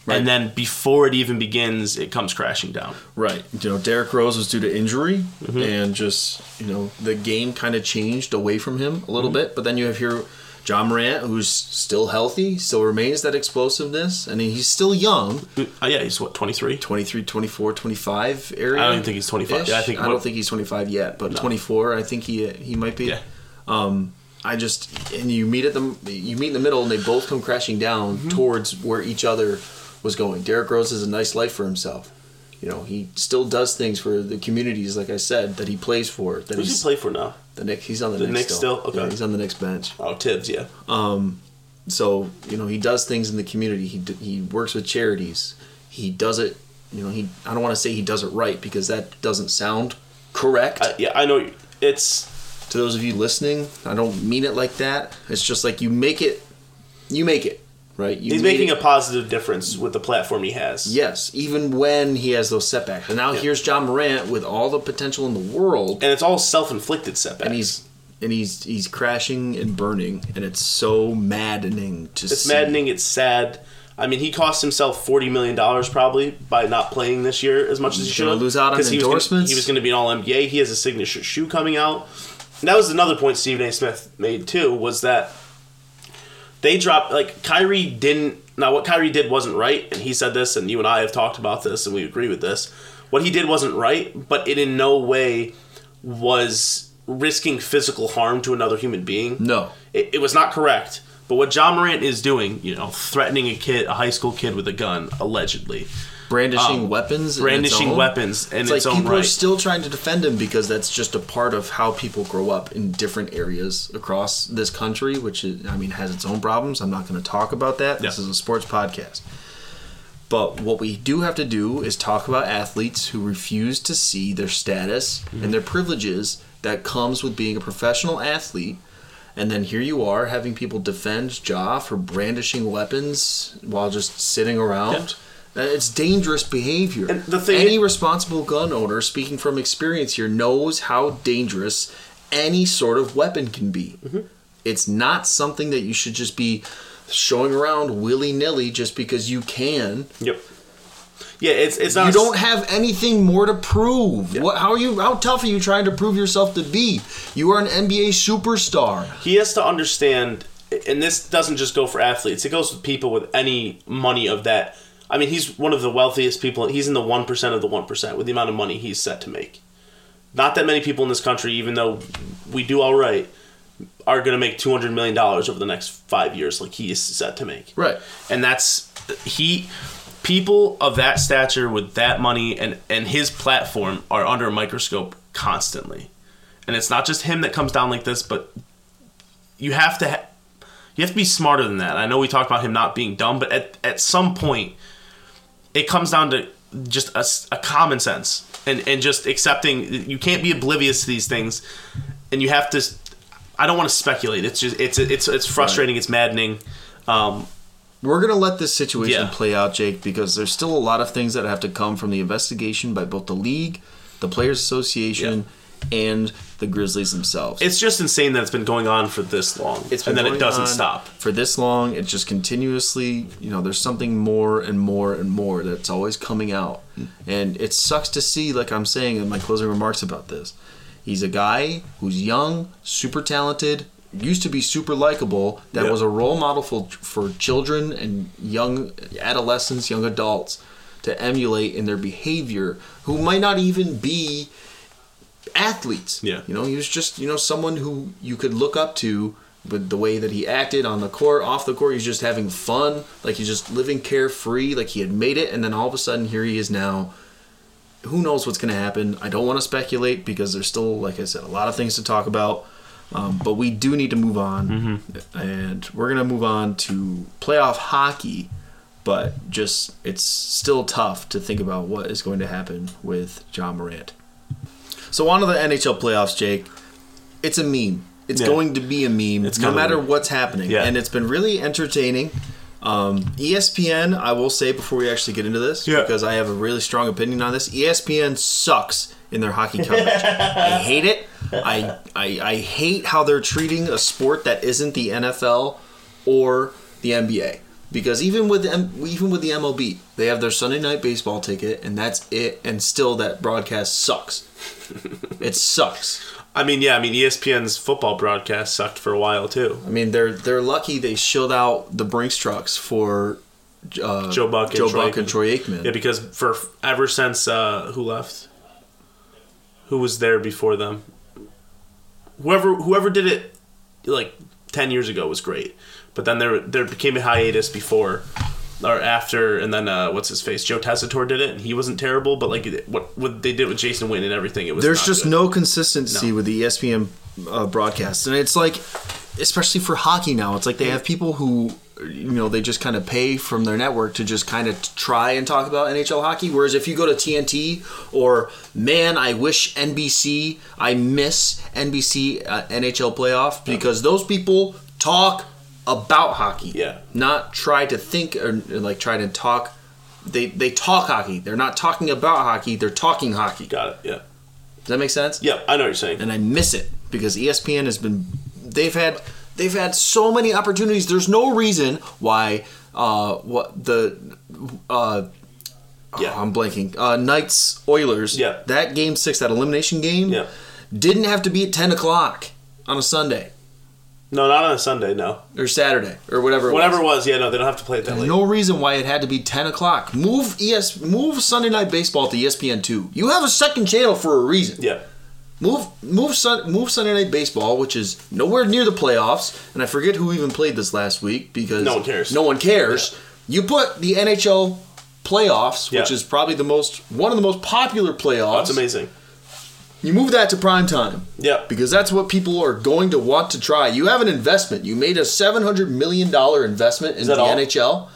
And then before it even begins, it comes crashing down. Right. You know, Derrick Rose was due to injury, Mm-hmm. and just you know the game kind of changed away from him a Mm-hmm. little bit. But then you have here Ja Morant, who's still healthy, still remains that explosiveness, and he's still young, Uh, yeah, he's what, 23? 23, 24, 25 area. I don't think he's 25. Yeah, I think I don't think he's 25 yet, but 24, I think he he might be. Yeah. Um, I just and you meet at the you meet in the middle, and they both come crashing down Mm-hmm. towards where each other was going. Derrick Rose has a nice life for himself. You know, he still does things for the communities, like I said, that he plays for. That Who's he play for now? the Knicks. He's on the, The Knicks, Knicks still? Okay. Yeah, he's on the Knicks bench. Oh, Thibs, yeah. Um, So you know, he does things in the community. He d- he works with charities. He does it. You know, he I don't want to say he does it right because that doesn't sound correct. I, yeah, I know. It's to those of you listening, I don't mean it like that. It's just like you make it, you make it, right? You he's making it- a positive difference with the platform he has. yes, even when he has those setbacks. And now Yeah. here's Ja Morant with all the potential in the world, and it's all self-inflicted setbacks. and he's and he's he's crashing and burning, and it's so maddening to see. It's see. maddening. It's sad. I mean, he cost himself forty million dollars probably by not playing this year as much as he should. lose out on he was gonna- endorsements. he was going to be an All NBA. He has a signature shoe coming out. And that was another point Stephen A. Smith made too. Was that they dropped like Kyrie didn't. Now what Kyrie did wasn't right, and he said this, and you and I have talked about this, and we agree with this. What he did wasn't right, but it in no way was risking physical harm to another human being. No, It, it was not correct. But what Ja Morant is doing, you know, threatening a kid, a high school kid with a gun, allegedly, brandishing Um, weapons, brandishing weapons and It's its, like own people are still trying to defend him because that's just a part of how people grow up in different areas across this country, which is, I mean, has its own problems. I'm not going to talk about that. This Yeah. is a sports podcast. But what we do have to do is talk about athletes who refuse to see their status Mm-hmm. and their privileges that comes with being a professional athlete. And then here you are having people defend Ja for brandishing weapons while just sitting around. Uh, It's dangerous behavior. And the thing- any responsible gun owner, speaking from experience here, knows how dangerous any sort of weapon can be. Mm-hmm. It's not something that you should just be showing around willy nilly just because you can. Yep. Yeah, it's it's not. You don't have anything more to prove. What? How are you? How tough are you trying to prove yourself to be? You are an NBA superstar. He has to understand, and this doesn't just go for athletes. It goes with people with any money of that. I mean, he's one of the wealthiest people. He's in the one percent of the one percent with the amount of money he's set to make. Not that many people in this country, even though we do all right, are going to make two hundred million dollars over the next five years, like he is set to make. Right. and that's he people of that stature with that money and and his platform are under a microscope constantly and it's not just him that comes down like this but you have to ha- you have to be smarter than that i know we talked about him not being dumb but at, at some point it comes down to just a common sense and and just accepting you can't be oblivious to these things and you have to i don't want to speculate it's just it's it's it's frustrating it's maddening um We're gonna let this situation Yeah. play out, Jake, because there's still a lot of things that have to come from the investigation by both the league, the Players Association, and the Grizzlies themselves. It's just insane that it's been going on for this long, It's been and then it doesn't on stop. for this long. It's just continuously, you know, there's something more and more and more that's always coming out, and it sucks to see. Like I'm saying in my closing remarks about this, he's a guy who's young, super talented, used to be super likable. That Yeah. was a role model for for children and young adolescents, young adults to emulate in their behavior, who might not even be athletes. Yeah. You know, he was just, you know, someone who you could look up to with the way that he acted on the court, off the court. He's just having fun. Like he's just living carefree. Like he had made it. And then all of a sudden, here he is now. Who knows what's going to happen? I don't want to speculate because there's still, like I said, a lot of things to talk about. Um, but we do need to move on. And we're going to move on to playoff hockey. But just, it's still tough to think about what is going to happen with Ja Morant. So on to the NHL playoffs, Jake. It's a meme. It's Yeah. going to be a meme, It's no matter be. what's happening, Yeah. and it's been really entertaining. Um, ESPN, I will say before we actually get into this, Yeah. because I have a really strong opinion on this. ESPN sucks in their hockey coverage. I hate it. I, I I hate how they're treating a sport that isn't the NFL or the NBA. Because even with M- even with the MLB, they have their Sunday night baseball ticket, and that's it. And still, that broadcast sucks. it sucks. I mean, yeah, I mean, ESPN's football broadcast sucked for a while too. I mean, they're they're lucky they shilled out the Brinks trucks for uh, Joe Buck and Joe Troy Buck and Troy Aikman. Yeah, because for ever since uh, who left, who was there before them, whoever whoever did it like ten years ago was great, but then there there became a hiatus before or after, and then uh, what's his face? Joe Tessitore did it, and he wasn't terrible, but like what what they did with Jason Witten and everything, it was There's just good. no consistency No. with the ESPN uh, broadcasts, and it's like, especially for hockey now, it's like they have people who, you know, they just kind of pay from their network to just kind of try and talk about NHL hockey. Whereas if you go to TNT or man, I wish NBC, I miss NBC uh, NHL playoff because those people talk about hockey, Yeah. not try to think or like try to talk. They they talk hockey. They're not talking about hockey. They're talking hockey. got it. Yeah, Does that make sense? yeah, I know what you're saying. and I miss it because ESPN has been they've had they've had so many opportunities. There's no reason why uh what the uh Yeah. I'm blanking. Uh Knights Oilers. Yeah. That game six, that elimination game, Yeah. didn't have to be at ten o'clock on a Sunday No, not on a Sunday. No, or Saturday or whatever. It whatever Was. it was. Yeah, no, they don't have to play it that late. No reason why it had to be ten o'clock. Move ES move Sunday night baseball to ESPN two. You have a second channel for a reason. Yeah, Move move Sun, move Sunday Night Baseball, which is nowhere near the playoffs, and I forget who even played this last week because No one cares. No one cares. You put the NHL playoffs, which Yeah. is probably the most one of the most popular playoffs. that's amazing. You move that to prime time Yeah, because that's what people are going to want to try. You have an investment. You made a seven hundred million dollar investment into that the all? NHL.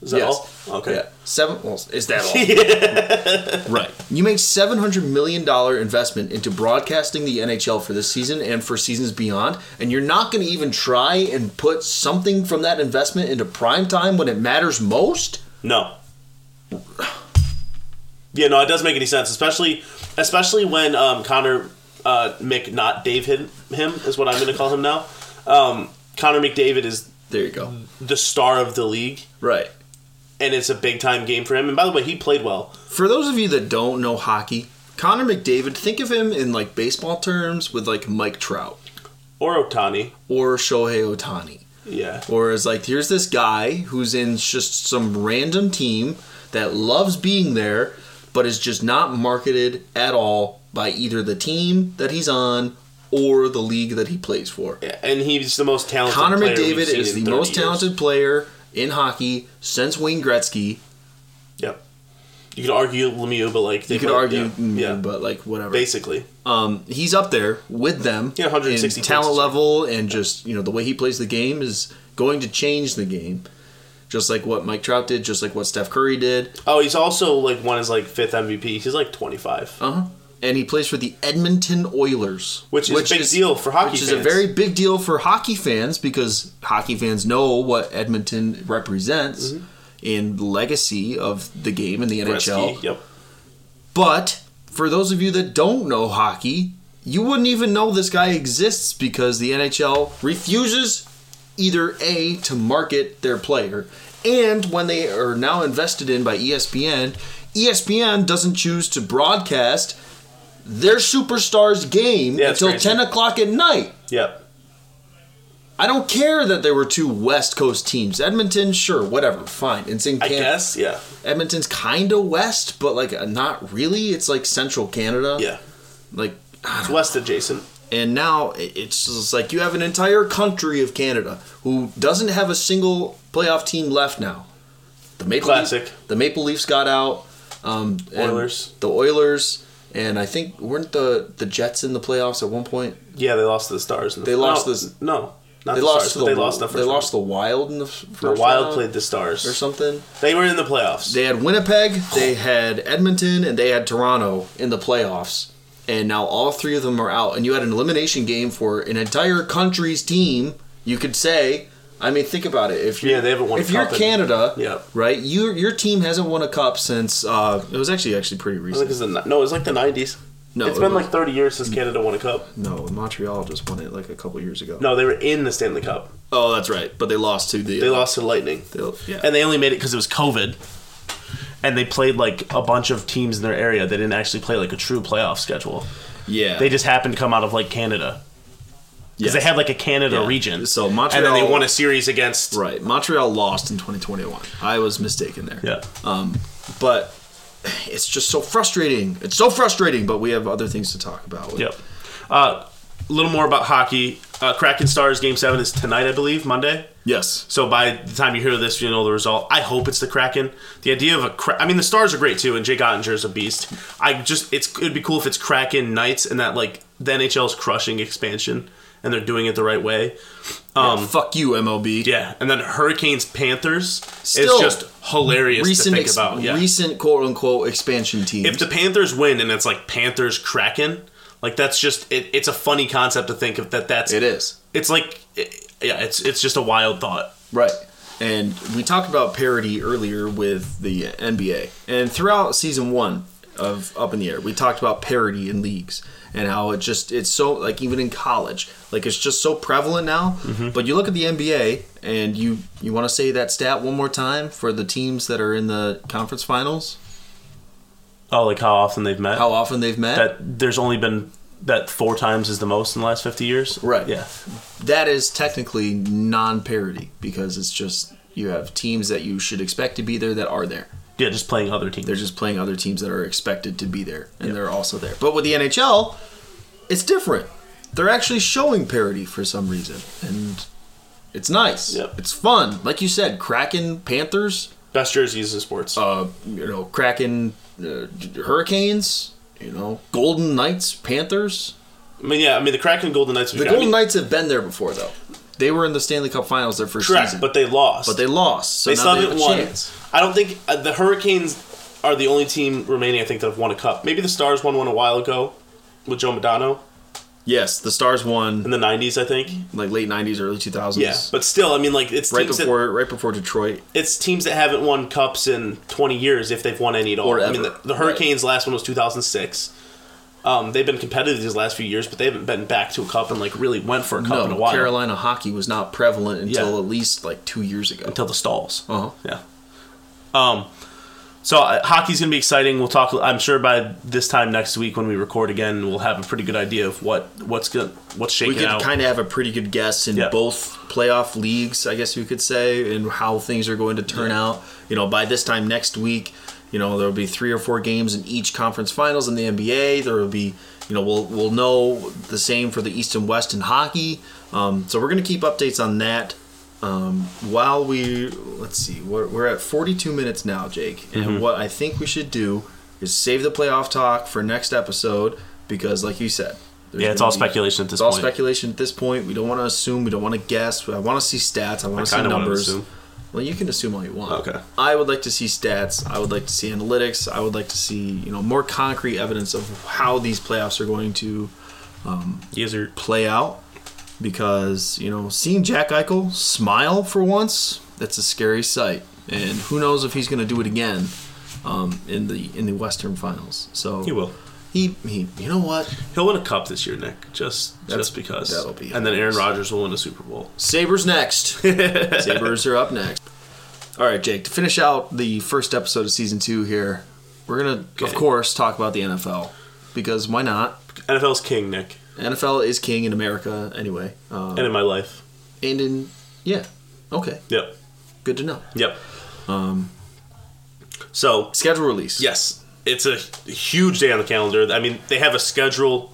is that yes. all? Okay. Yeah. Seven. Well, is that all? right. You make seven hundred million dollar investment into broadcasting the NHL for this season and for seasons beyond, and you're not going to even try and put something from that investment into prime time when it matters most. No. Yeah, no, it doesn't make any sense, especially especially when um, Connor uh, Mc, not Dave him, him is what I'm going to call him now. Um, Connor McDavid is There you go. the star of the league, Right. and it's a big time game for him. And by the way, he played well. For those of you that don't know hockey, Connor McDavid, think of him in like baseball terms with like Mike Trout Or Ohtani. or Shohei Ohtani. Yeah. Or it's like here's this guy who's in just some random team that loves being there, but is just not marketed at all by either the team that he's on or the league that he plays for. Yeah, And he's the most talented Connor McDavid is the most years. talented player in hockey since Wayne Gretzky. Yep. You could argue Lemieux, but like they You could argue, yeah, mm, yeah. but like whatever. basically. Um, he's up there with them. Yeah, 160 in talent level and just you know the way he plays the game is going to change the game, just like what Mike Trout did, just like what Steph Curry did. Oh, he's also like won his like fifth MVP. He's like 25. Uh huh. And he plays for the Edmonton Oilers, Which is a big deal for hockey Which is a very big deal for hockey fans because hockey fans know what Edmonton represents in legacy of the game in the NHL. Yep. But for those of you that don't know hockey, you wouldn't even know this guy exists because the NHL refuses either A to market their player and when they are now invested in by ESPN, ESPN doesn't choose to broadcast their superstar's game Yeah, until crazy. 10 o'clock at night. Yep. I don't care that there were two West Coast teams. Edmonton, sure, whatever, fine. It's in I Can- guess. Yeah. Edmonton's kind of west, but like not really. It's like central Canada. Yeah. Like, I It's west adjacent. And now it's just like you have an entire country of Canada who doesn't have a single playoff team left now. The Maple Classic. Leaf- the Maple Leafs got out. Um, Oilers. The Oilers, and I think weren't the the Jets in the playoffs at one point? Yeah, they lost to the Stars. In the They lost no, this- No, not they the lost Stars. the they lost the first. they round. lost the Wild in the f- first The Wild round played the Stars. or something. They were in the playoffs. They had Winnipeg, they had Edmonton, and they had Toronto in the playoffs. And now all three of them are out. And you had an elimination game for an entire country's team. You could say, I mean, think about it. If you're, Yeah, they haven't won a If you're in- Canada, Yeah. right? You your team hasn't won a cup since uh, it was actually actually pretty recent. the, no, it was like the '90s. No, it's it been was- like 30 years since Canada won a cup. No, Montreal just won it like a couple years ago. No, they were in the Stanley Cup. Oh, that's right. But they lost to the. They uh, lost to the Lightning, they- yeah. and they only made it because it was COVID. And they played like a bunch of teams in their area. They didn't actually play like a true playoff schedule. yeah. They just happened to come out of like Canada because Yes. they had like a Canada Yeah. region. So Montreal, and then they won a series against. Right. Montreal lost in 2021. I was mistaken there. Yeah. Um, but it's just so frustrating. It's so frustrating, but we have other things to talk about. Yep. Uh, a little more about hockey. Uh, Kraken Stars Game Seven is tonight, I believe, Monday. Yes. So by the time you hear this, you know the result. I hope it's the Kraken. The idea of a, Kra- I mean, the Stars are great too, and Jake Oettinger is a beast. I just, it's, it'd be cool if it's Kraken Knights, and that like the NHL is crushing expansion, and they're doing it the right way. Um, Fuck you, MLB. yeah, and then Hurricanes Panthers Still, is just hilarious Recent, to think ex- about. Yeah. recent quote unquote expansion team. if the Panthers win and it's like Panthers Kraken, like that's just it, it's a funny concept to think of that. That's it is. It's like it- yeah, it's it's just a wild thought. Right. And we talked about parity earlier with the NBA. And throughout season one of Up in the Air, we talked about parity in leagues and how it just, it's so, like even in college, like it's just so prevalent now. Mm-hmm. But you look at the NBA and you, you want to say that stat one more time for the teams that are in the conference finals, Oh, like how often they've met? how often they've met. that there's only been that four times is the most in the last 50 years. Right. Yeah. that is technically non parity because it's just, you have teams that you should expect to be there that are there. Yeah, just playing other teams. They're just playing other teams that are expected to be there, and they're also there. But with the NHL, it's different. They're actually showing parity for some reason, and it's nice. Yep. It's fun. Like you said, Kraken Panthers, best jerseys in sports. uh, you know, Kraken uh, Hurricanes, you know, Golden Knights Panthers. I mean, yeah, I mean the Kraken Golden Knights. The I Golden mean, Knights have been there before, though. They were in the Stanley Cup Finals their first correct, season, but they lost. but they lost. So they still haven't won. chance. I don't think uh, the Hurricanes are the only team remaining. I think that have won a cup. Maybe the Stars won one a while ago with Joe Modano Yes, the Stars won in the '90s, I think. like late '90s, early 2000s. Yeah, but still, I mean, like it's right teams that, before right before Detroit. it's teams that haven't won cups in 20 years, if they've won any at all. Or I mean, the, the Hurricanes' last one was 2006. Um, they've been competitive these last few years, but they haven't been back to a cup and like really went for a cup in a while Carolina hockey was not prevalent until Yeah. at least like two years ago. until the stalls. Uh-huh. Yeah. Um, so uh, hockey's gonna be exciting. We'll talk. I'm sure by this time next week when we record again, we'll have a pretty good idea of what what's good, what's we shaking could out. kind of have a pretty good guess in Yeah. both playoff leagues, I guess you could say, and how things are going to turn out. You know, by this time next week, you know there will be three or four games in each conference finals in the NBA. There will be, you know, we'll we'll know the same for the East and West in hockey. Um, so we're going to keep updates on that. Um, while we let's see, we're, we're at 42 minutes now, Jake, and Mm-hmm. what I think we should do is save the playoff talk for next episode because, like you said, yeah, it's all be- speculation at this it's all point. speculation at this point. We don't want to assume. We don't want to guess. I want to see stats. I want to see numbers. assume. Well, you can assume all you want. Okay. I would like to see stats. I would like to see analytics. I would like to see you know more concrete evidence of how these playoffs are going to Yes, are play out. Because you know, seeing Jack Eichel smile for once, that's a scary sight. And who knows if he's going to do it again um, in the in the Western Finals. So he will. He, he you know what? He'll win a cup this year, Nick. Just That's- just because. that'll be and then Aaron. Rodgers will win a Super Bowl. Sabres next. Sabres are up next. All right, Jake, to finish out the first episode of season two here, we're going to, of course, talk about the NFL. Because why not? NFL's king, Nick, NFL is king in America anyway. Um, and in my life. and in, yeah, okay, Yep. good to know. Yep. Um. So Schedule release. Yes, it's a huge day on the calendar. I mean, they have a schedule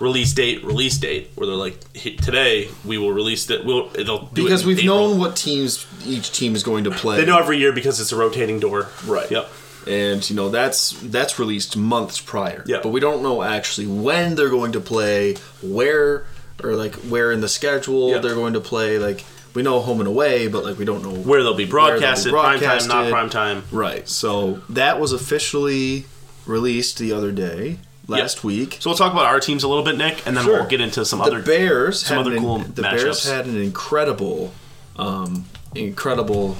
release date, release date, where they're like, today we will release it. We'll it'll do Because it we've April." known what teams each team is going to play. They know every year because it's a rotating door. Right. Yep. And you know that's that's released months prior. Yeah. But we don't know actually when they're going to play, where or like where in the schedule Yeah. they're going to play. Like we know home and away, but like we don't know Where they'll be broadcasted, prime time, not prime time. Right. So that was officially released the other day, last week. So we'll talk about our teams a little bit, Nick, and then Sure. we'll get into some the other. Bears some other an, cool the Bears matchups. had an incredible um, incredible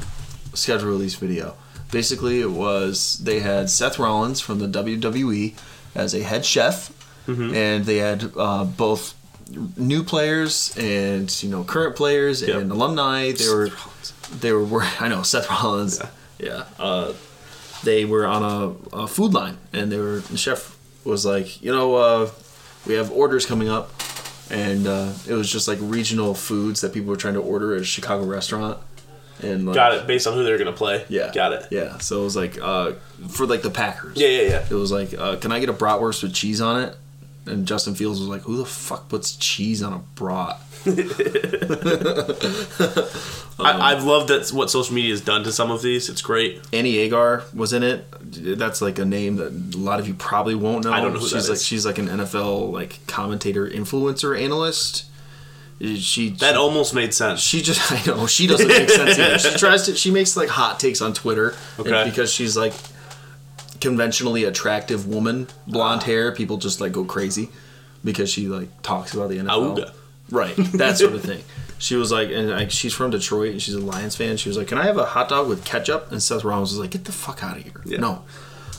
schedule release video. Basically, it was they had Seth Rollins from the WWE as a head chef, Mm-hmm. and they had uh, both new players and you know current players Yep. and alumni. They were they were I know Seth Rollins. Yeah. Uh, they were on a, a food line, and they were the chef was like, you know, uh, we have orders coming up, and uh, it was just like regional foods that people were trying to order at a Chicago restaurant, and like, Got it. Based on who they're gonna play. Yeah, Got it. Yeah, so it was like uh, for like the Packers. Yeah, yeah, yeah. It was like, uh, can I get a bratwurst with cheese on it? And Justin Fields was like, "Who the fuck puts cheese on a brat?" I, I've loved that what social media has done to some of these. It's great. Annie Agar was in it. That's like a name that a lot of you probably won't know. I don't know who she's that like is. she's like an NFL like commentator, influencer, analyst. She That almost made sense. she just I know she doesn't make sense either. She tries to she makes like hot takes on Twitter, and Okay. because she's like conventionally attractive woman, blonde hair, people just like go crazy because she like talks about the NFL. Agar. Right, that sort of thing. She was like, and like, she's from Detroit, and she's a Lions fan. She was like, "Can I have a hot dog with ketchup?" And Seth Rollins was like, "Get the fuck out of here!" Yeah. No,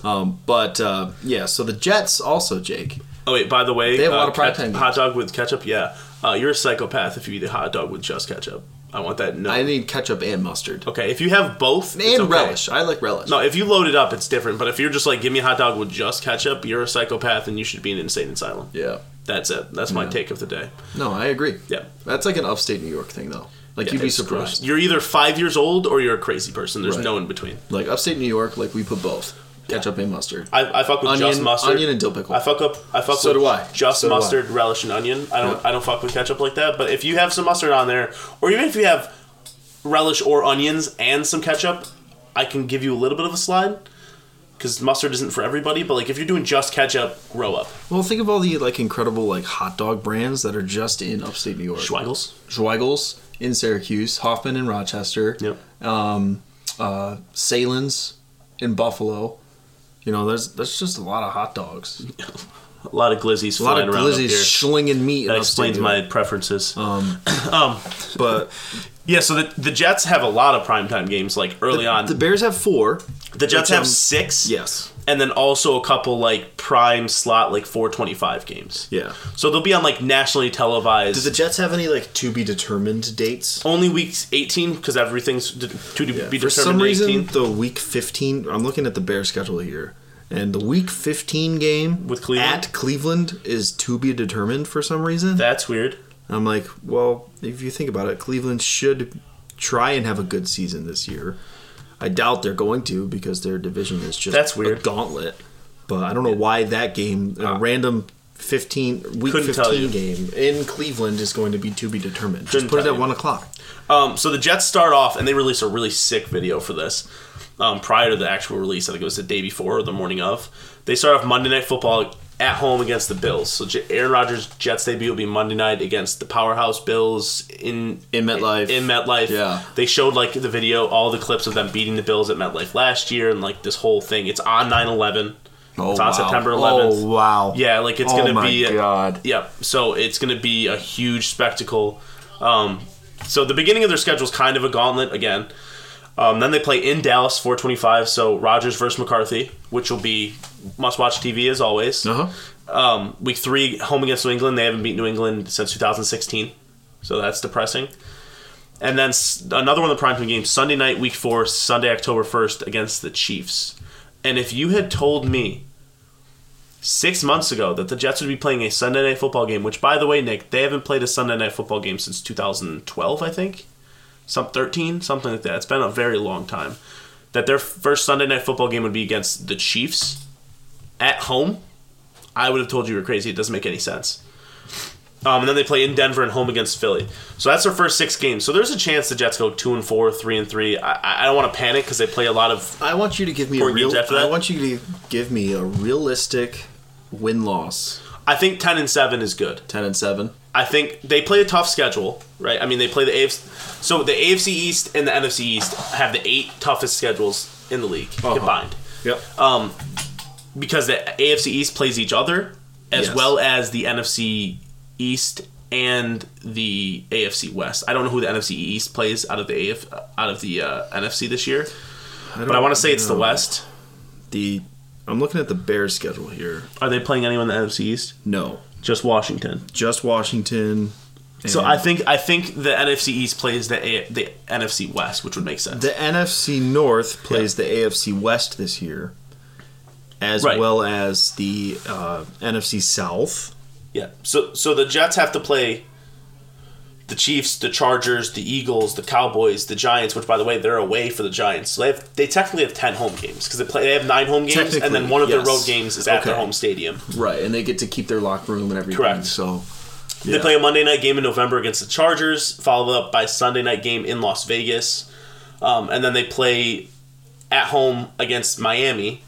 um, but uh, yeah. So the Jets also, Jake. Oh wait, by the way, They have a lot uh, of prime ket- hot dog with ketchup. Yeah, uh, you're a psychopath if you eat a hot dog with just ketchup. I want that. No. I need ketchup and mustard okay, if you have both and it's okay. relish. I like relish. No, if you load it up, it's different. But if you're just like, give me a hot dog with just ketchup, you're a psychopath and you should be in an insane asylum. Yeah. That's it. That's my Yeah. take of the day. No, I agree. Yeah. That's like an upstate New York thing, though. Like Yeah, you'd be surprised. gross. You're either five years old or you're a crazy person. There's Right. no in between. Like upstate New York, like we put both ketchup and mustard. I, I fuck with Onion- just mustard. onion and dill pickle. I fuck up. I fuck So with do I. just So do I. mustard, relish, and onion. I don't. I don't fuck with ketchup like that. But if you have some mustard on there, or even if you have relish or onions and some ketchup, I can give you a little bit of a slide. Because mustard isn't for everybody, but like if you're doing just ketchup, grow up. Well, think of all the like incredible like hot dog brands that are just in upstate New York. Zweigles. Zweigle's in Syracuse, Hofmann in Rochester, Yep. um, uh, Sahlen's in Buffalo. You know, there's there's just a lot of hot dogs, A lot of glizzies a lot flying of glizzies slinging meat. That explains my preferences. Um, Um, but yeah, so the, the Jets have a lot of primetime games like early on. the Bears have four. the Jets have um, six. Yes. and then also a couple like prime slot like 425 games. Yeah. So they'll be on like nationally televised. Do the Jets have any like to be determined dates? only weeks 18 because everything's to be For determined some in reason, 18 the week 15. I'm looking at the Bears schedule here, and the week 15 game With Cleveland? at Cleveland is to be determined for some reason. That's weird. I'm like, well, if you think about it, Cleveland should try and have a good season this year. I doubt they're going to because their division is just That's weird. a gauntlet. But I don't know why that game, a random 15 week 15 game in Cleveland is going to be to be determined. Couldn't Just put it at you. one o'clock. Um, so the Jets start off and they release a really sick video for this. Um, prior to the actual release, I think it was the day before or the morning of. They start off Monday Night Football at home against the Bills. So J- Aaron Rodgers' Jets debut will be Monday night against the powerhouse Bills in In MetLife. In MetLife, Yeah. They showed like the video, all the clips of them beating the Bills at MetLife last year, and like this whole thing. It's on 9-11. Oh, it's on wow. September 11th. Oh, wow. Yeah, like it's Oh gonna my be. God. Yep. So it's gonna be a huge spectacle. Um, so the beginning of their schedule is kind of a gauntlet again. Um, then they play in Dallas, 425. So Rodgers versus McCarthy, which will be must-watch TV as always. Uh huh. Um, week three, home against New England. They haven't beat New England since 2016, so that's depressing. And then s- another one of the primetime games, Sunday night, week four, Sunday, October 1st, against the Chiefs. And if you had told me six months ago that the Jets would be playing a Sunday night football game, which, by the way, Nick, they haven't played a Sunday night football game since 2012, I think, some 13, something like that. It's been a very long time. That their first Sunday night football game would be against the Chiefs at home. I would have told you you were crazy. It doesn't make any sense. Um, and then they play in Denver and home against Philly. So that's their first six games. So there's a chance the Jets go two and four, three and three. I, I don't want to panic because they play a lot of. I want you to give me a real. I want you to give me a realistic win loss. I think ten and seven is good. Ten and seven. I think they play a tough schedule, right? I mean, they play the AFC. So the AFC East and the NFC East have the eight toughest schedules in the league Uh-huh. combined. Yep. Um, because the AFC East plays each other as Yes. well as the NFC East and the AFC West. I don't know who the NFC East plays out of the AF, out of the uh, NFC this year, but I want to say it's the West. The I'm looking at the Bears schedule here. Are they playing anyone in the NFC East? No, Just Washington. just Washington. So I think I think the NFC East plays the A, the NFC West, which would make sense. the NFC North plays the AFC West this year, as Right. well as the uh, NFC South. Yeah. So so the Jets have to play the Chiefs, the Chargers, the Eagles, the Cowboys, the Giants. Which, by the way, they're away for the Giants. So they have they technically have ten home games because they play. They have nine home games, and then one of their road games is at their home stadium. Right, and they get to keep their locker room and everything. Correct. So They play a Monday night game in November against the Chargers, followed up by Sunday night game in Las Vegas, um, and then they play at home against Miami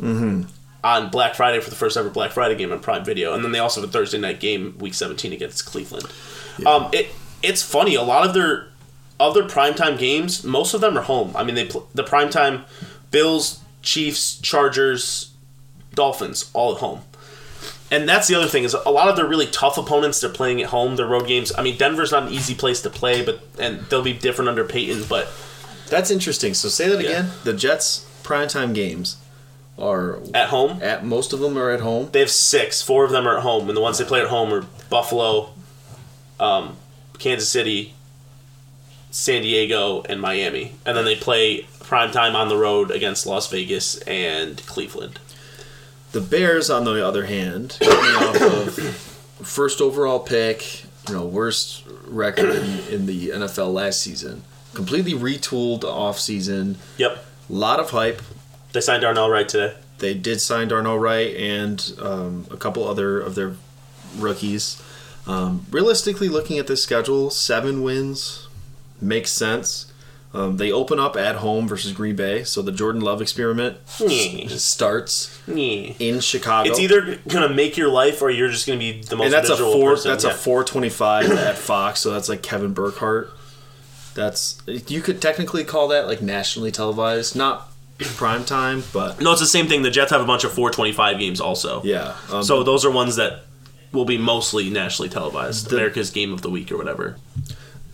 on Black Friday for the first ever Black Friday game on Prime Video, and then they also have a Thursday night game Week 17 against Cleveland. Um, it it's funny a lot of their of their primetime games, most of them are home. I mean, they pl- the primetime Bills, Chiefs, Chargers, Dolphins all at home. And that's the other thing is a lot of their really tough opponents they're playing at home. Their road games. I mean, Denver's not an easy place to play, but and they'll be different under Payton. But that's interesting. So say that Yeah. again. The Jets primetime games are at home, at most of them are at home. they have six. Four of them are at home, and the ones they play at home are Buffalo, um, Kansas City, San Diego, and Miami. And then they play primetime on the road against Las Vegas and Cleveland. The Bears, on the other hand, coming off of first overall pick, you know, worst record in, in the NFL last season, completely retooled off season, Yep, a lot of hype. they signed Darnell Wright today. They did sign Darnell Wright and um, a couple other of their rookies. Um, realistically, looking at this schedule, seven wins makes sense. Um, they open up at home versus Green Bay, so the Jordan Love experiment starts in Chicago. It's either gonna make your life, or you're just gonna be the most and that's a four. person. That's Yeah. a four twenty five at Fox. So that's like Kevin Burkhardt. That's you could technically call that like nationally televised, not prime time, but No, it's the same thing. The Jets have a bunch of 425 games also. yeah. Um, So those are ones that will be mostly nationally televised. The- America's Game of the Week or whatever.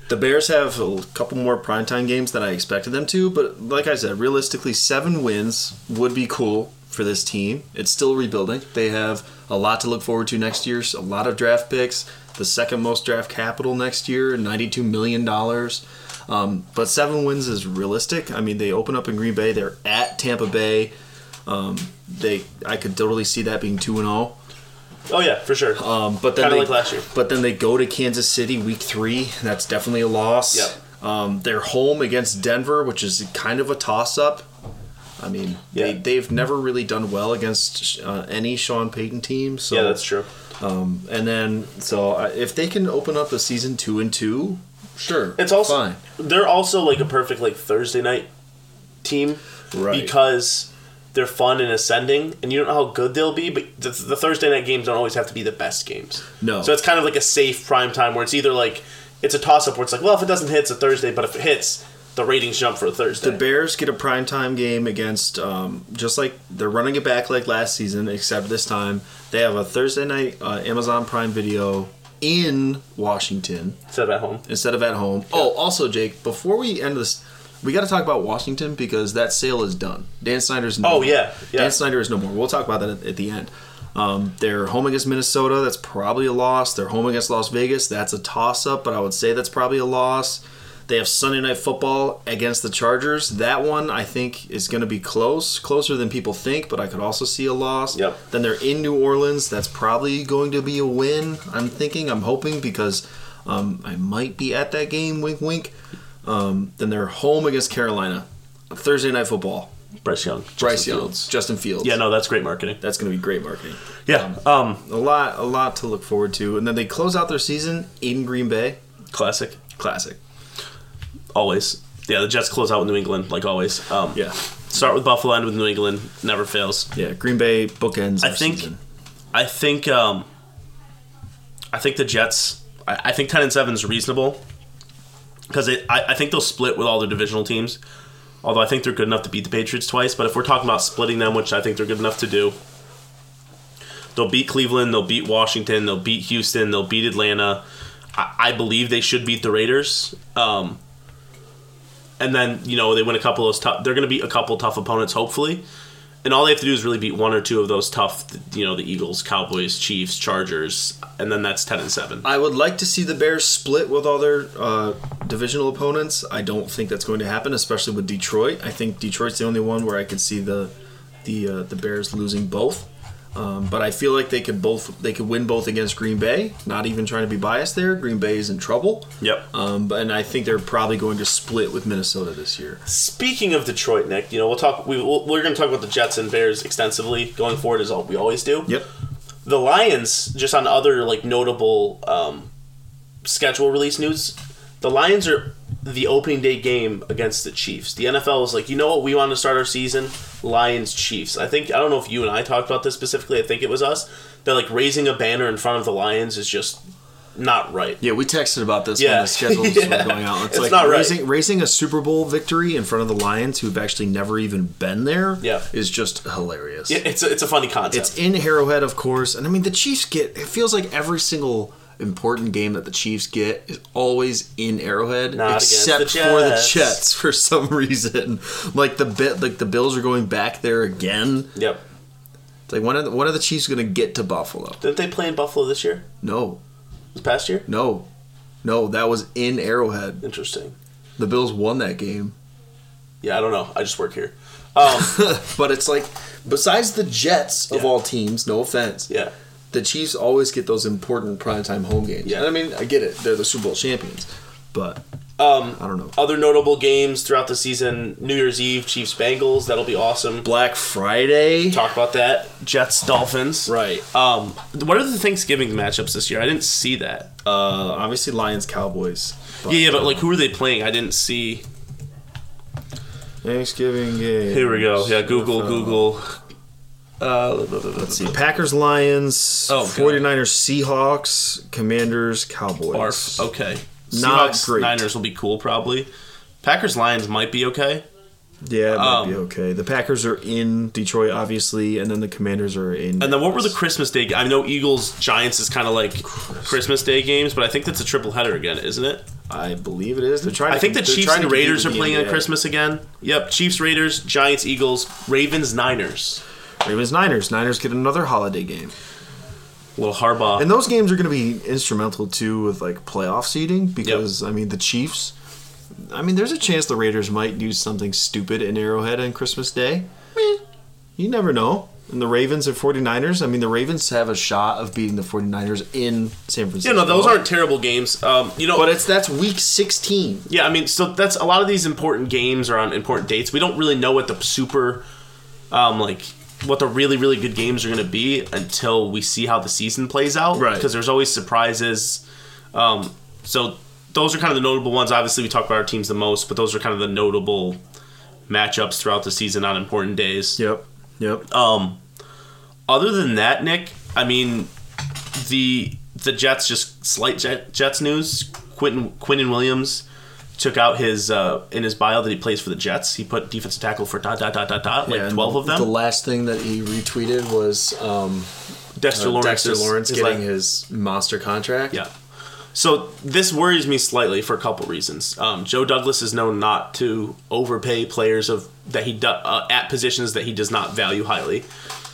the Bears have a couple more primetime games than I expected them to, but like I said, realistically, seven wins would be cool for this team. It's still rebuilding. They have a lot to look forward to next year. A lot of draft picks, the second most draft capital next year, ninety-two million dollars. Um, but seven wins is realistic. I mean, they open up in Green Bay. They're at Tampa Bay. Um, they, I could totally see that being two and zero. Oh yeah, for sure. Um, but then Kinda they, like last year. But then they go to Kansas City week three. That's definitely a loss. Yep. Um, they're home against Denver, which is kind of a toss up. I mean, they, Yeah. they've never really done well against uh, any Sean Payton team. So yeah, that's true. Um, and then so uh, if they can open up a season two and two, sure, It's also fine. they're also like a perfect like Thursday night team Right. because they're fun and ascending, and you don't know how good they'll be. But the, the Thursday night games don't always have to be the best games. No. so it's kind of like a safe prime time where it's either like it's a toss up where it's like, well, if it doesn't hit, it's a Thursday, but if it hits, the ratings jump for a Thursday. The Bears get a prime time game against, um, just like they're running it back like last season, except this time they have a Thursday night uh, Amazon Prime Video in Washington instead of at home. instead of at home. Oh, also, Jake, before we end this, we got to talk about Washington because that sale is done. Dan Snyder's no Oh, more. yeah, yeah. Dan Snyder is no more. We'll talk about that at, at the end. Um, they're home against Minnesota. That's probably a loss. They're home against Las Vegas. That's a toss up, but I would say that's probably a loss. They have Sunday night football against the Chargers. That one I think is going to be close, closer than people think, but I could also see a loss. Yep. Then they're in New Orleans. That's probably going to be a win. I'm thinking, I'm hoping because um, I might be at that game. Wink, wink. Um, then they're home against Carolina. Thursday night football. Bryce Young, Bryce Justin Young, Fields. Justin Fields. Yeah, no, that's great marketing. that's going to be great marketing. Yeah, um, A lot, a lot to look forward to. And then they close out their season in Green Bay. classic. Classic. Always. Yeah, the Jets close out with New England, like always. Um, Yeah, Start with Buffalo, end with New England. Never fails. yeah. Green Bay bookends. I think- season. I think. Um, I think the Jets. I, I think ten and seven is reasonable because I, I think they'll split with all their divisional teams. Although I think they're good enough to beat the Patriots twice. But if we're talking about splitting them, which I think they're good enough to do, they'll beat Cleveland, they'll beat Washington, they'll beat Houston, they'll beat Atlanta. I, I believe they should beat the Raiders. Um, and then you know they win a couple of those tough. They're going to beat a couple tough opponents, hopefully. And all they have to do is really beat one or two of those tough, you know, the Eagles, Cowboys, Chiefs, Chargers, and then that's ten and seven. I would like to see the Bears split with all their uh, divisional opponents. I don't think that's going to happen, especially with Detroit. I think Detroit's the only one where I could see the the uh, the Bears losing both. Um, but I feel like they could both they could win both against Green Bay. Not even trying to be biased there. Green Bay is in trouble. Yep. Um, but and I think they're probably going to split with Minnesota this year. Speaking of Detroit, Nick, you know we'll talk. We, we'll, we're going to talk about the Jets and Bears extensively going forward, as all, we always do. Yep. The Lions, just on other like notable um, schedule release news, the Lions are the opening day game against the Chiefs. The NFL was like, you know what, we want to start our season, Lions Chiefs. I think I don't know if you and I talked about this specifically. I think it was us. That like raising a banner in front of the Lions is just not right. Yeah, we texted about this Yeah. when the schedules Yeah. were going out. It's, It's like not right. raising, raising a Super Bowl victory in front of the Lions, who've actually never even been there, Yeah. is just hilarious. Yeah, it's a, it's a funny concept. It's in Arrowhead, of course, and I mean the Chiefs get. It feels like every single important game that the Chiefs get is always in Arrowhead, Not except the for the Jets. For some reason. Like the bit, like the Bills are going back there again. yep. It's like when are the, when are the Chiefs going to get to Buffalo? Didn't they play in Buffalo this year? No, This past year? no, no. That was in Arrowhead. Interesting. The Bills won that game. Yeah, I don't know. I just work here. Um, but it's like, besides the Jets of Yeah. all teams, no offense, yeah. The Chiefs always get those important primetime home games. Yeah. And I mean, I get it; they're the Super Bowl champions, but Um, I don't know. Other notable games throughout the season: New Year's Eve, Chiefs Bengals. That'll be awesome. Black Friday, Talk about that. Jets Dolphins. right? Um, what are the Thanksgiving matchups this year? I didn't see that. Uh, obviously Lions Cowboys. yeah, yeah, but like who are they playing? I didn't see. Thanksgiving game. Here we go. Yeah, Google, NFL. Google. Uh, Let's see: Packers, Lions, Oh, God. 49ers, Seahawks, Commanders, Cowboys. Barf. Okay. Not Seahawks, great. Niners will be cool probably. Packers Lions might be okay. Yeah, it might Um, be okay. The Packers are in Detroit, obviously, and then the Commanders are in. And then what were the Christmas Day? I know Eagles Giants is kind of like Christmas Day games, but I think that's a triple header again, isn't it? I believe it is. They're trying. I think the Chiefs and Raiders are playing on Christmas again. Yep, Chiefs, Raiders, Giants, Eagles, Ravens, Niners. Ravens, Niners. Niners get another holiday game. A little Harbaugh. And those games are going to be instrumental too with like playoff seeding because I mean the Chiefs. I mean, there's a chance the Raiders might do something stupid in Arrowhead on Christmas Day. Eh, You never know. And the Ravens and 49ers, I mean, the Ravens have a shot of beating the 49ers in San Francisco. yeah, no, those aren't terrible games. Um, you know, But it's that's week 16. yeah, I mean, so that's a lot of these important games are on important dates. We don't really know what the super, um, like what the really really good games are going to be until we see how the season plays out. Right. Because there's always surprises. Um, so those are kind of the notable ones. Obviously, we talk about our teams the most, but those are kind of the notable matchups throughout the season on important days. Yep. Yep. Um, other than that, Nick, I mean, the the Jets just slight Jets news. Quinnen Quinnen Williams took out his uh, in his bio that he plays for the Jets. He put defensive tackle for dot dot dot dot dot like and twelve of them. The last thing that he retweeted was um, Dexter uh, Lawrence, Dexter Lawrence getting like- his monster contract. Yeah. So this worries me slightly for a couple reasons. Um, Joe Douglas is known not to overpay players of that he do, uh, at positions that he does not value highly,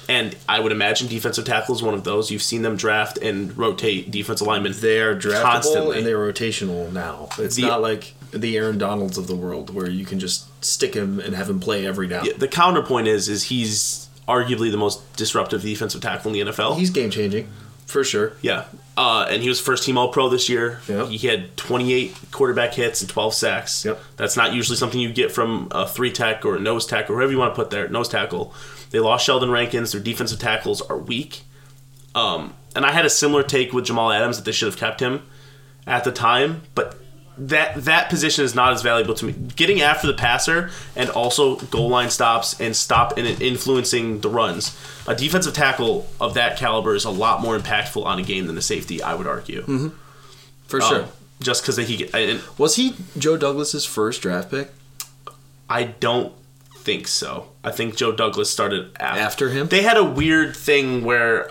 and I would imagine defensive tackle is one of those. You've seen them draft and rotate defensive linemen. They are draftable Constantly. and they're rotational now. It's The- not like the Aaron Donalds of the world where you can just stick him and have him play every down. the counterpoint is is he's arguably the most disruptive defensive tackle in the NFL. He's game changing, for sure. yeah. Uh, and he was first team All Pro this year. Yep. He had 28 quarterback hits and 12 sacks. Yep. That's not usually something you get from a three tech or a nose tech or whoever you want to put there. Nose tackle. They lost Sheldon Rankins. Their defensive tackles are weak. Um, and I had a similar take with Jamal Adams that they should have kept him at the time, but that that position is not as valuable to me. Getting after the passer and also goal line stops and stop and influencing the runs. A defensive tackle of that caliber is a lot more impactful on a game than a safety, I would argue. For Um, sure. just because he, and Was he Joe Douglas's first draft pick? I don't think so. I think Joe Douglas started after, After him? They had a weird thing where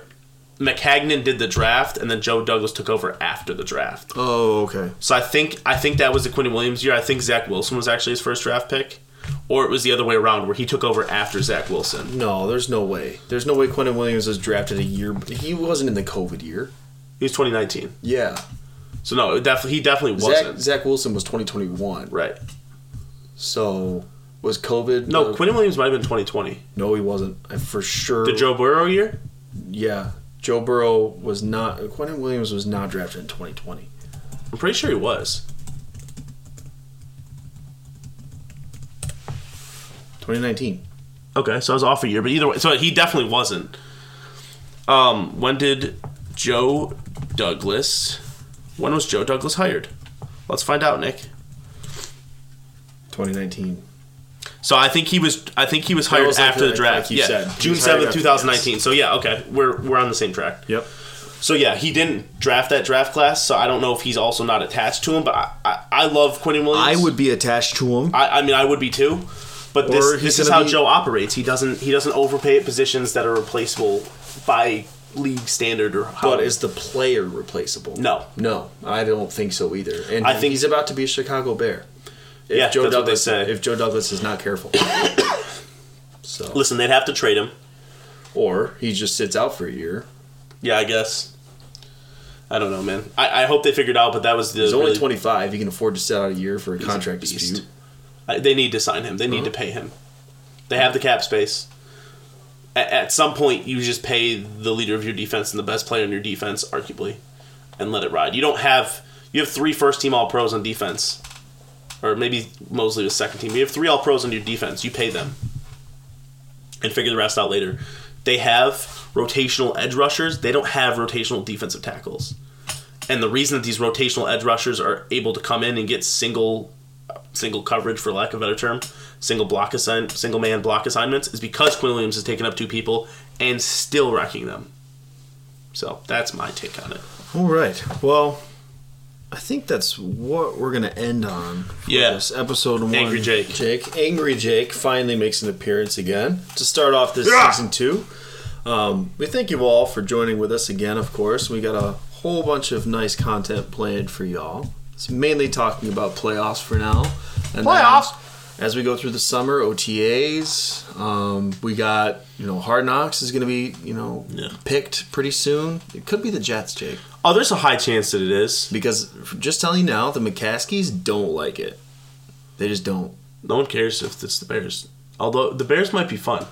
Maccagnan did the draft, and then Joe Douglas took over after the draft. Oh, okay. So I think I think that was the Quinnen Williams year. I think Zach Wilson was actually his first draft pick, or it was the other way around where he took over after Zach Wilson. No, there's no way. There's no way Quinnen Williams was drafted a year. He wasn't in the COVID year. He was 2019. Yeah. So no, it definitely he definitely wasn't. Zach Wilson was 2021. Right. So was COVID? No, uh, Quinnen Williams might have been 2020. No, he wasn't. I for sure. The Joe Burrow year. yeah, Joe Burrow was not. Quinnen Williams was not drafted in 2020. I'm pretty sure he was. 2019. Okay, so I was off a year, but either way, so he definitely wasn't. Um, when did Joe Douglas? When was Joe Douglas hired? Let's find out, Nick. 2019. So I think he was. I think he was hired was like after the like- draft. like you yeah, said. June seventh, after- two thousand nineteen. So yeah, okay, we're we're on the same track. Yep. So yeah, he didn't draft that draft class. So I don't know if he's also not attached to him. But I I, I love Quinnen Williams. I would be attached to him. I, I mean, I would be too. But this this is how be- Joe operates. He doesn't he doesn't overpay at positions that are replaceable by league standard or how. But is the player replaceable? No. No, I don't think so either. And I think- he's about to be a Chicago Bear. If Yeah, Joe that's what they Douglas, say. If Joe Douglas is not careful. so, listen, they'd have to trade him. or he just sits out for a year. Yeah, I guess. I don't know, man. I, I hope they figured out, but that was the He's only really- 25. He can afford to sit out a year for a a contract beast. dispute. I- they need to sign him. They need Uh-huh. to pay him. They have the cap space. At, at some point, you just pay the leader of your defense and the best player in your defense, arguably, and let it ride. You don't have you have three first team All Pros on defense, or maybe Mosley was second team. You have three All Pros on your defense. You pay them, and figure the rest out later. They have rotational edge rushers. They don't have rotational defensive tackles. And the reason that these rotational edge rushers are able to come in and get single single coverage for lack of a better term, single block assign single man block assignments is because Quinnen Williams has taken up two people and still wrecking them. So that's my take on it. All right. Well, I think that's what we're gonna end on. Yeah. This episode one. Angry Jake. Jake. Angry Jake finally makes an appearance again to start off this Yeah. season two. Um, we thank you all for joining with us again. Of course, we got a whole bunch of nice content planned for y'all. It's mainly talking about playoffs for now. And then Playoffs? as we go through the summer, OTAs. Um, we got you know Hard Knocks is going to be you know Yeah. picked pretty soon. It could be the Jets, Jake. Oh, there's a high chance that it is. Because just telling you now, the McCaskeys don't like it. They just don't. No one cares if it's the Bears. Although the Bears might be fun.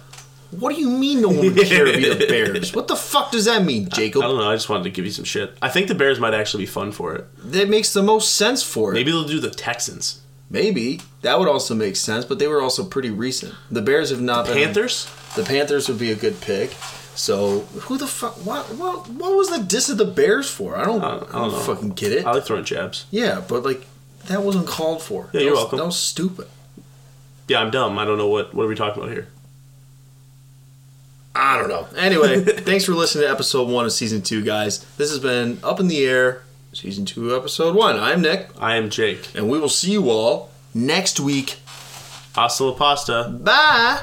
What do you mean no one would care to be the Bears? What the fuck does that mean, Jacob? I Jacob? don't know. I just wanted to give you some shit. I think the Bears might actually be fun for it. That makes the most sense for it. Maybe they'll do the Texans. Maybe. That would also make sense, but they were also pretty recent. The Bears have not been. Panthers? The Panthers would be a good pick. So who the fuck? What? What? What was the diss of the Bears for? I don't. I don't, I don't fucking get it. I like throwing jabs. yeah, but like that wasn't called for. Yeah, That you're was- welcome. That was stupid. Yeah, I'm dumb. I don't know what what are we talking about here. I don't know. Anyway, thanks for listening to episode one of season two, guys. This has been Up in the Air, season two, episode one. I'm Nick, I am Jake. and we will see you all next week. Hasta la pasta. Bye.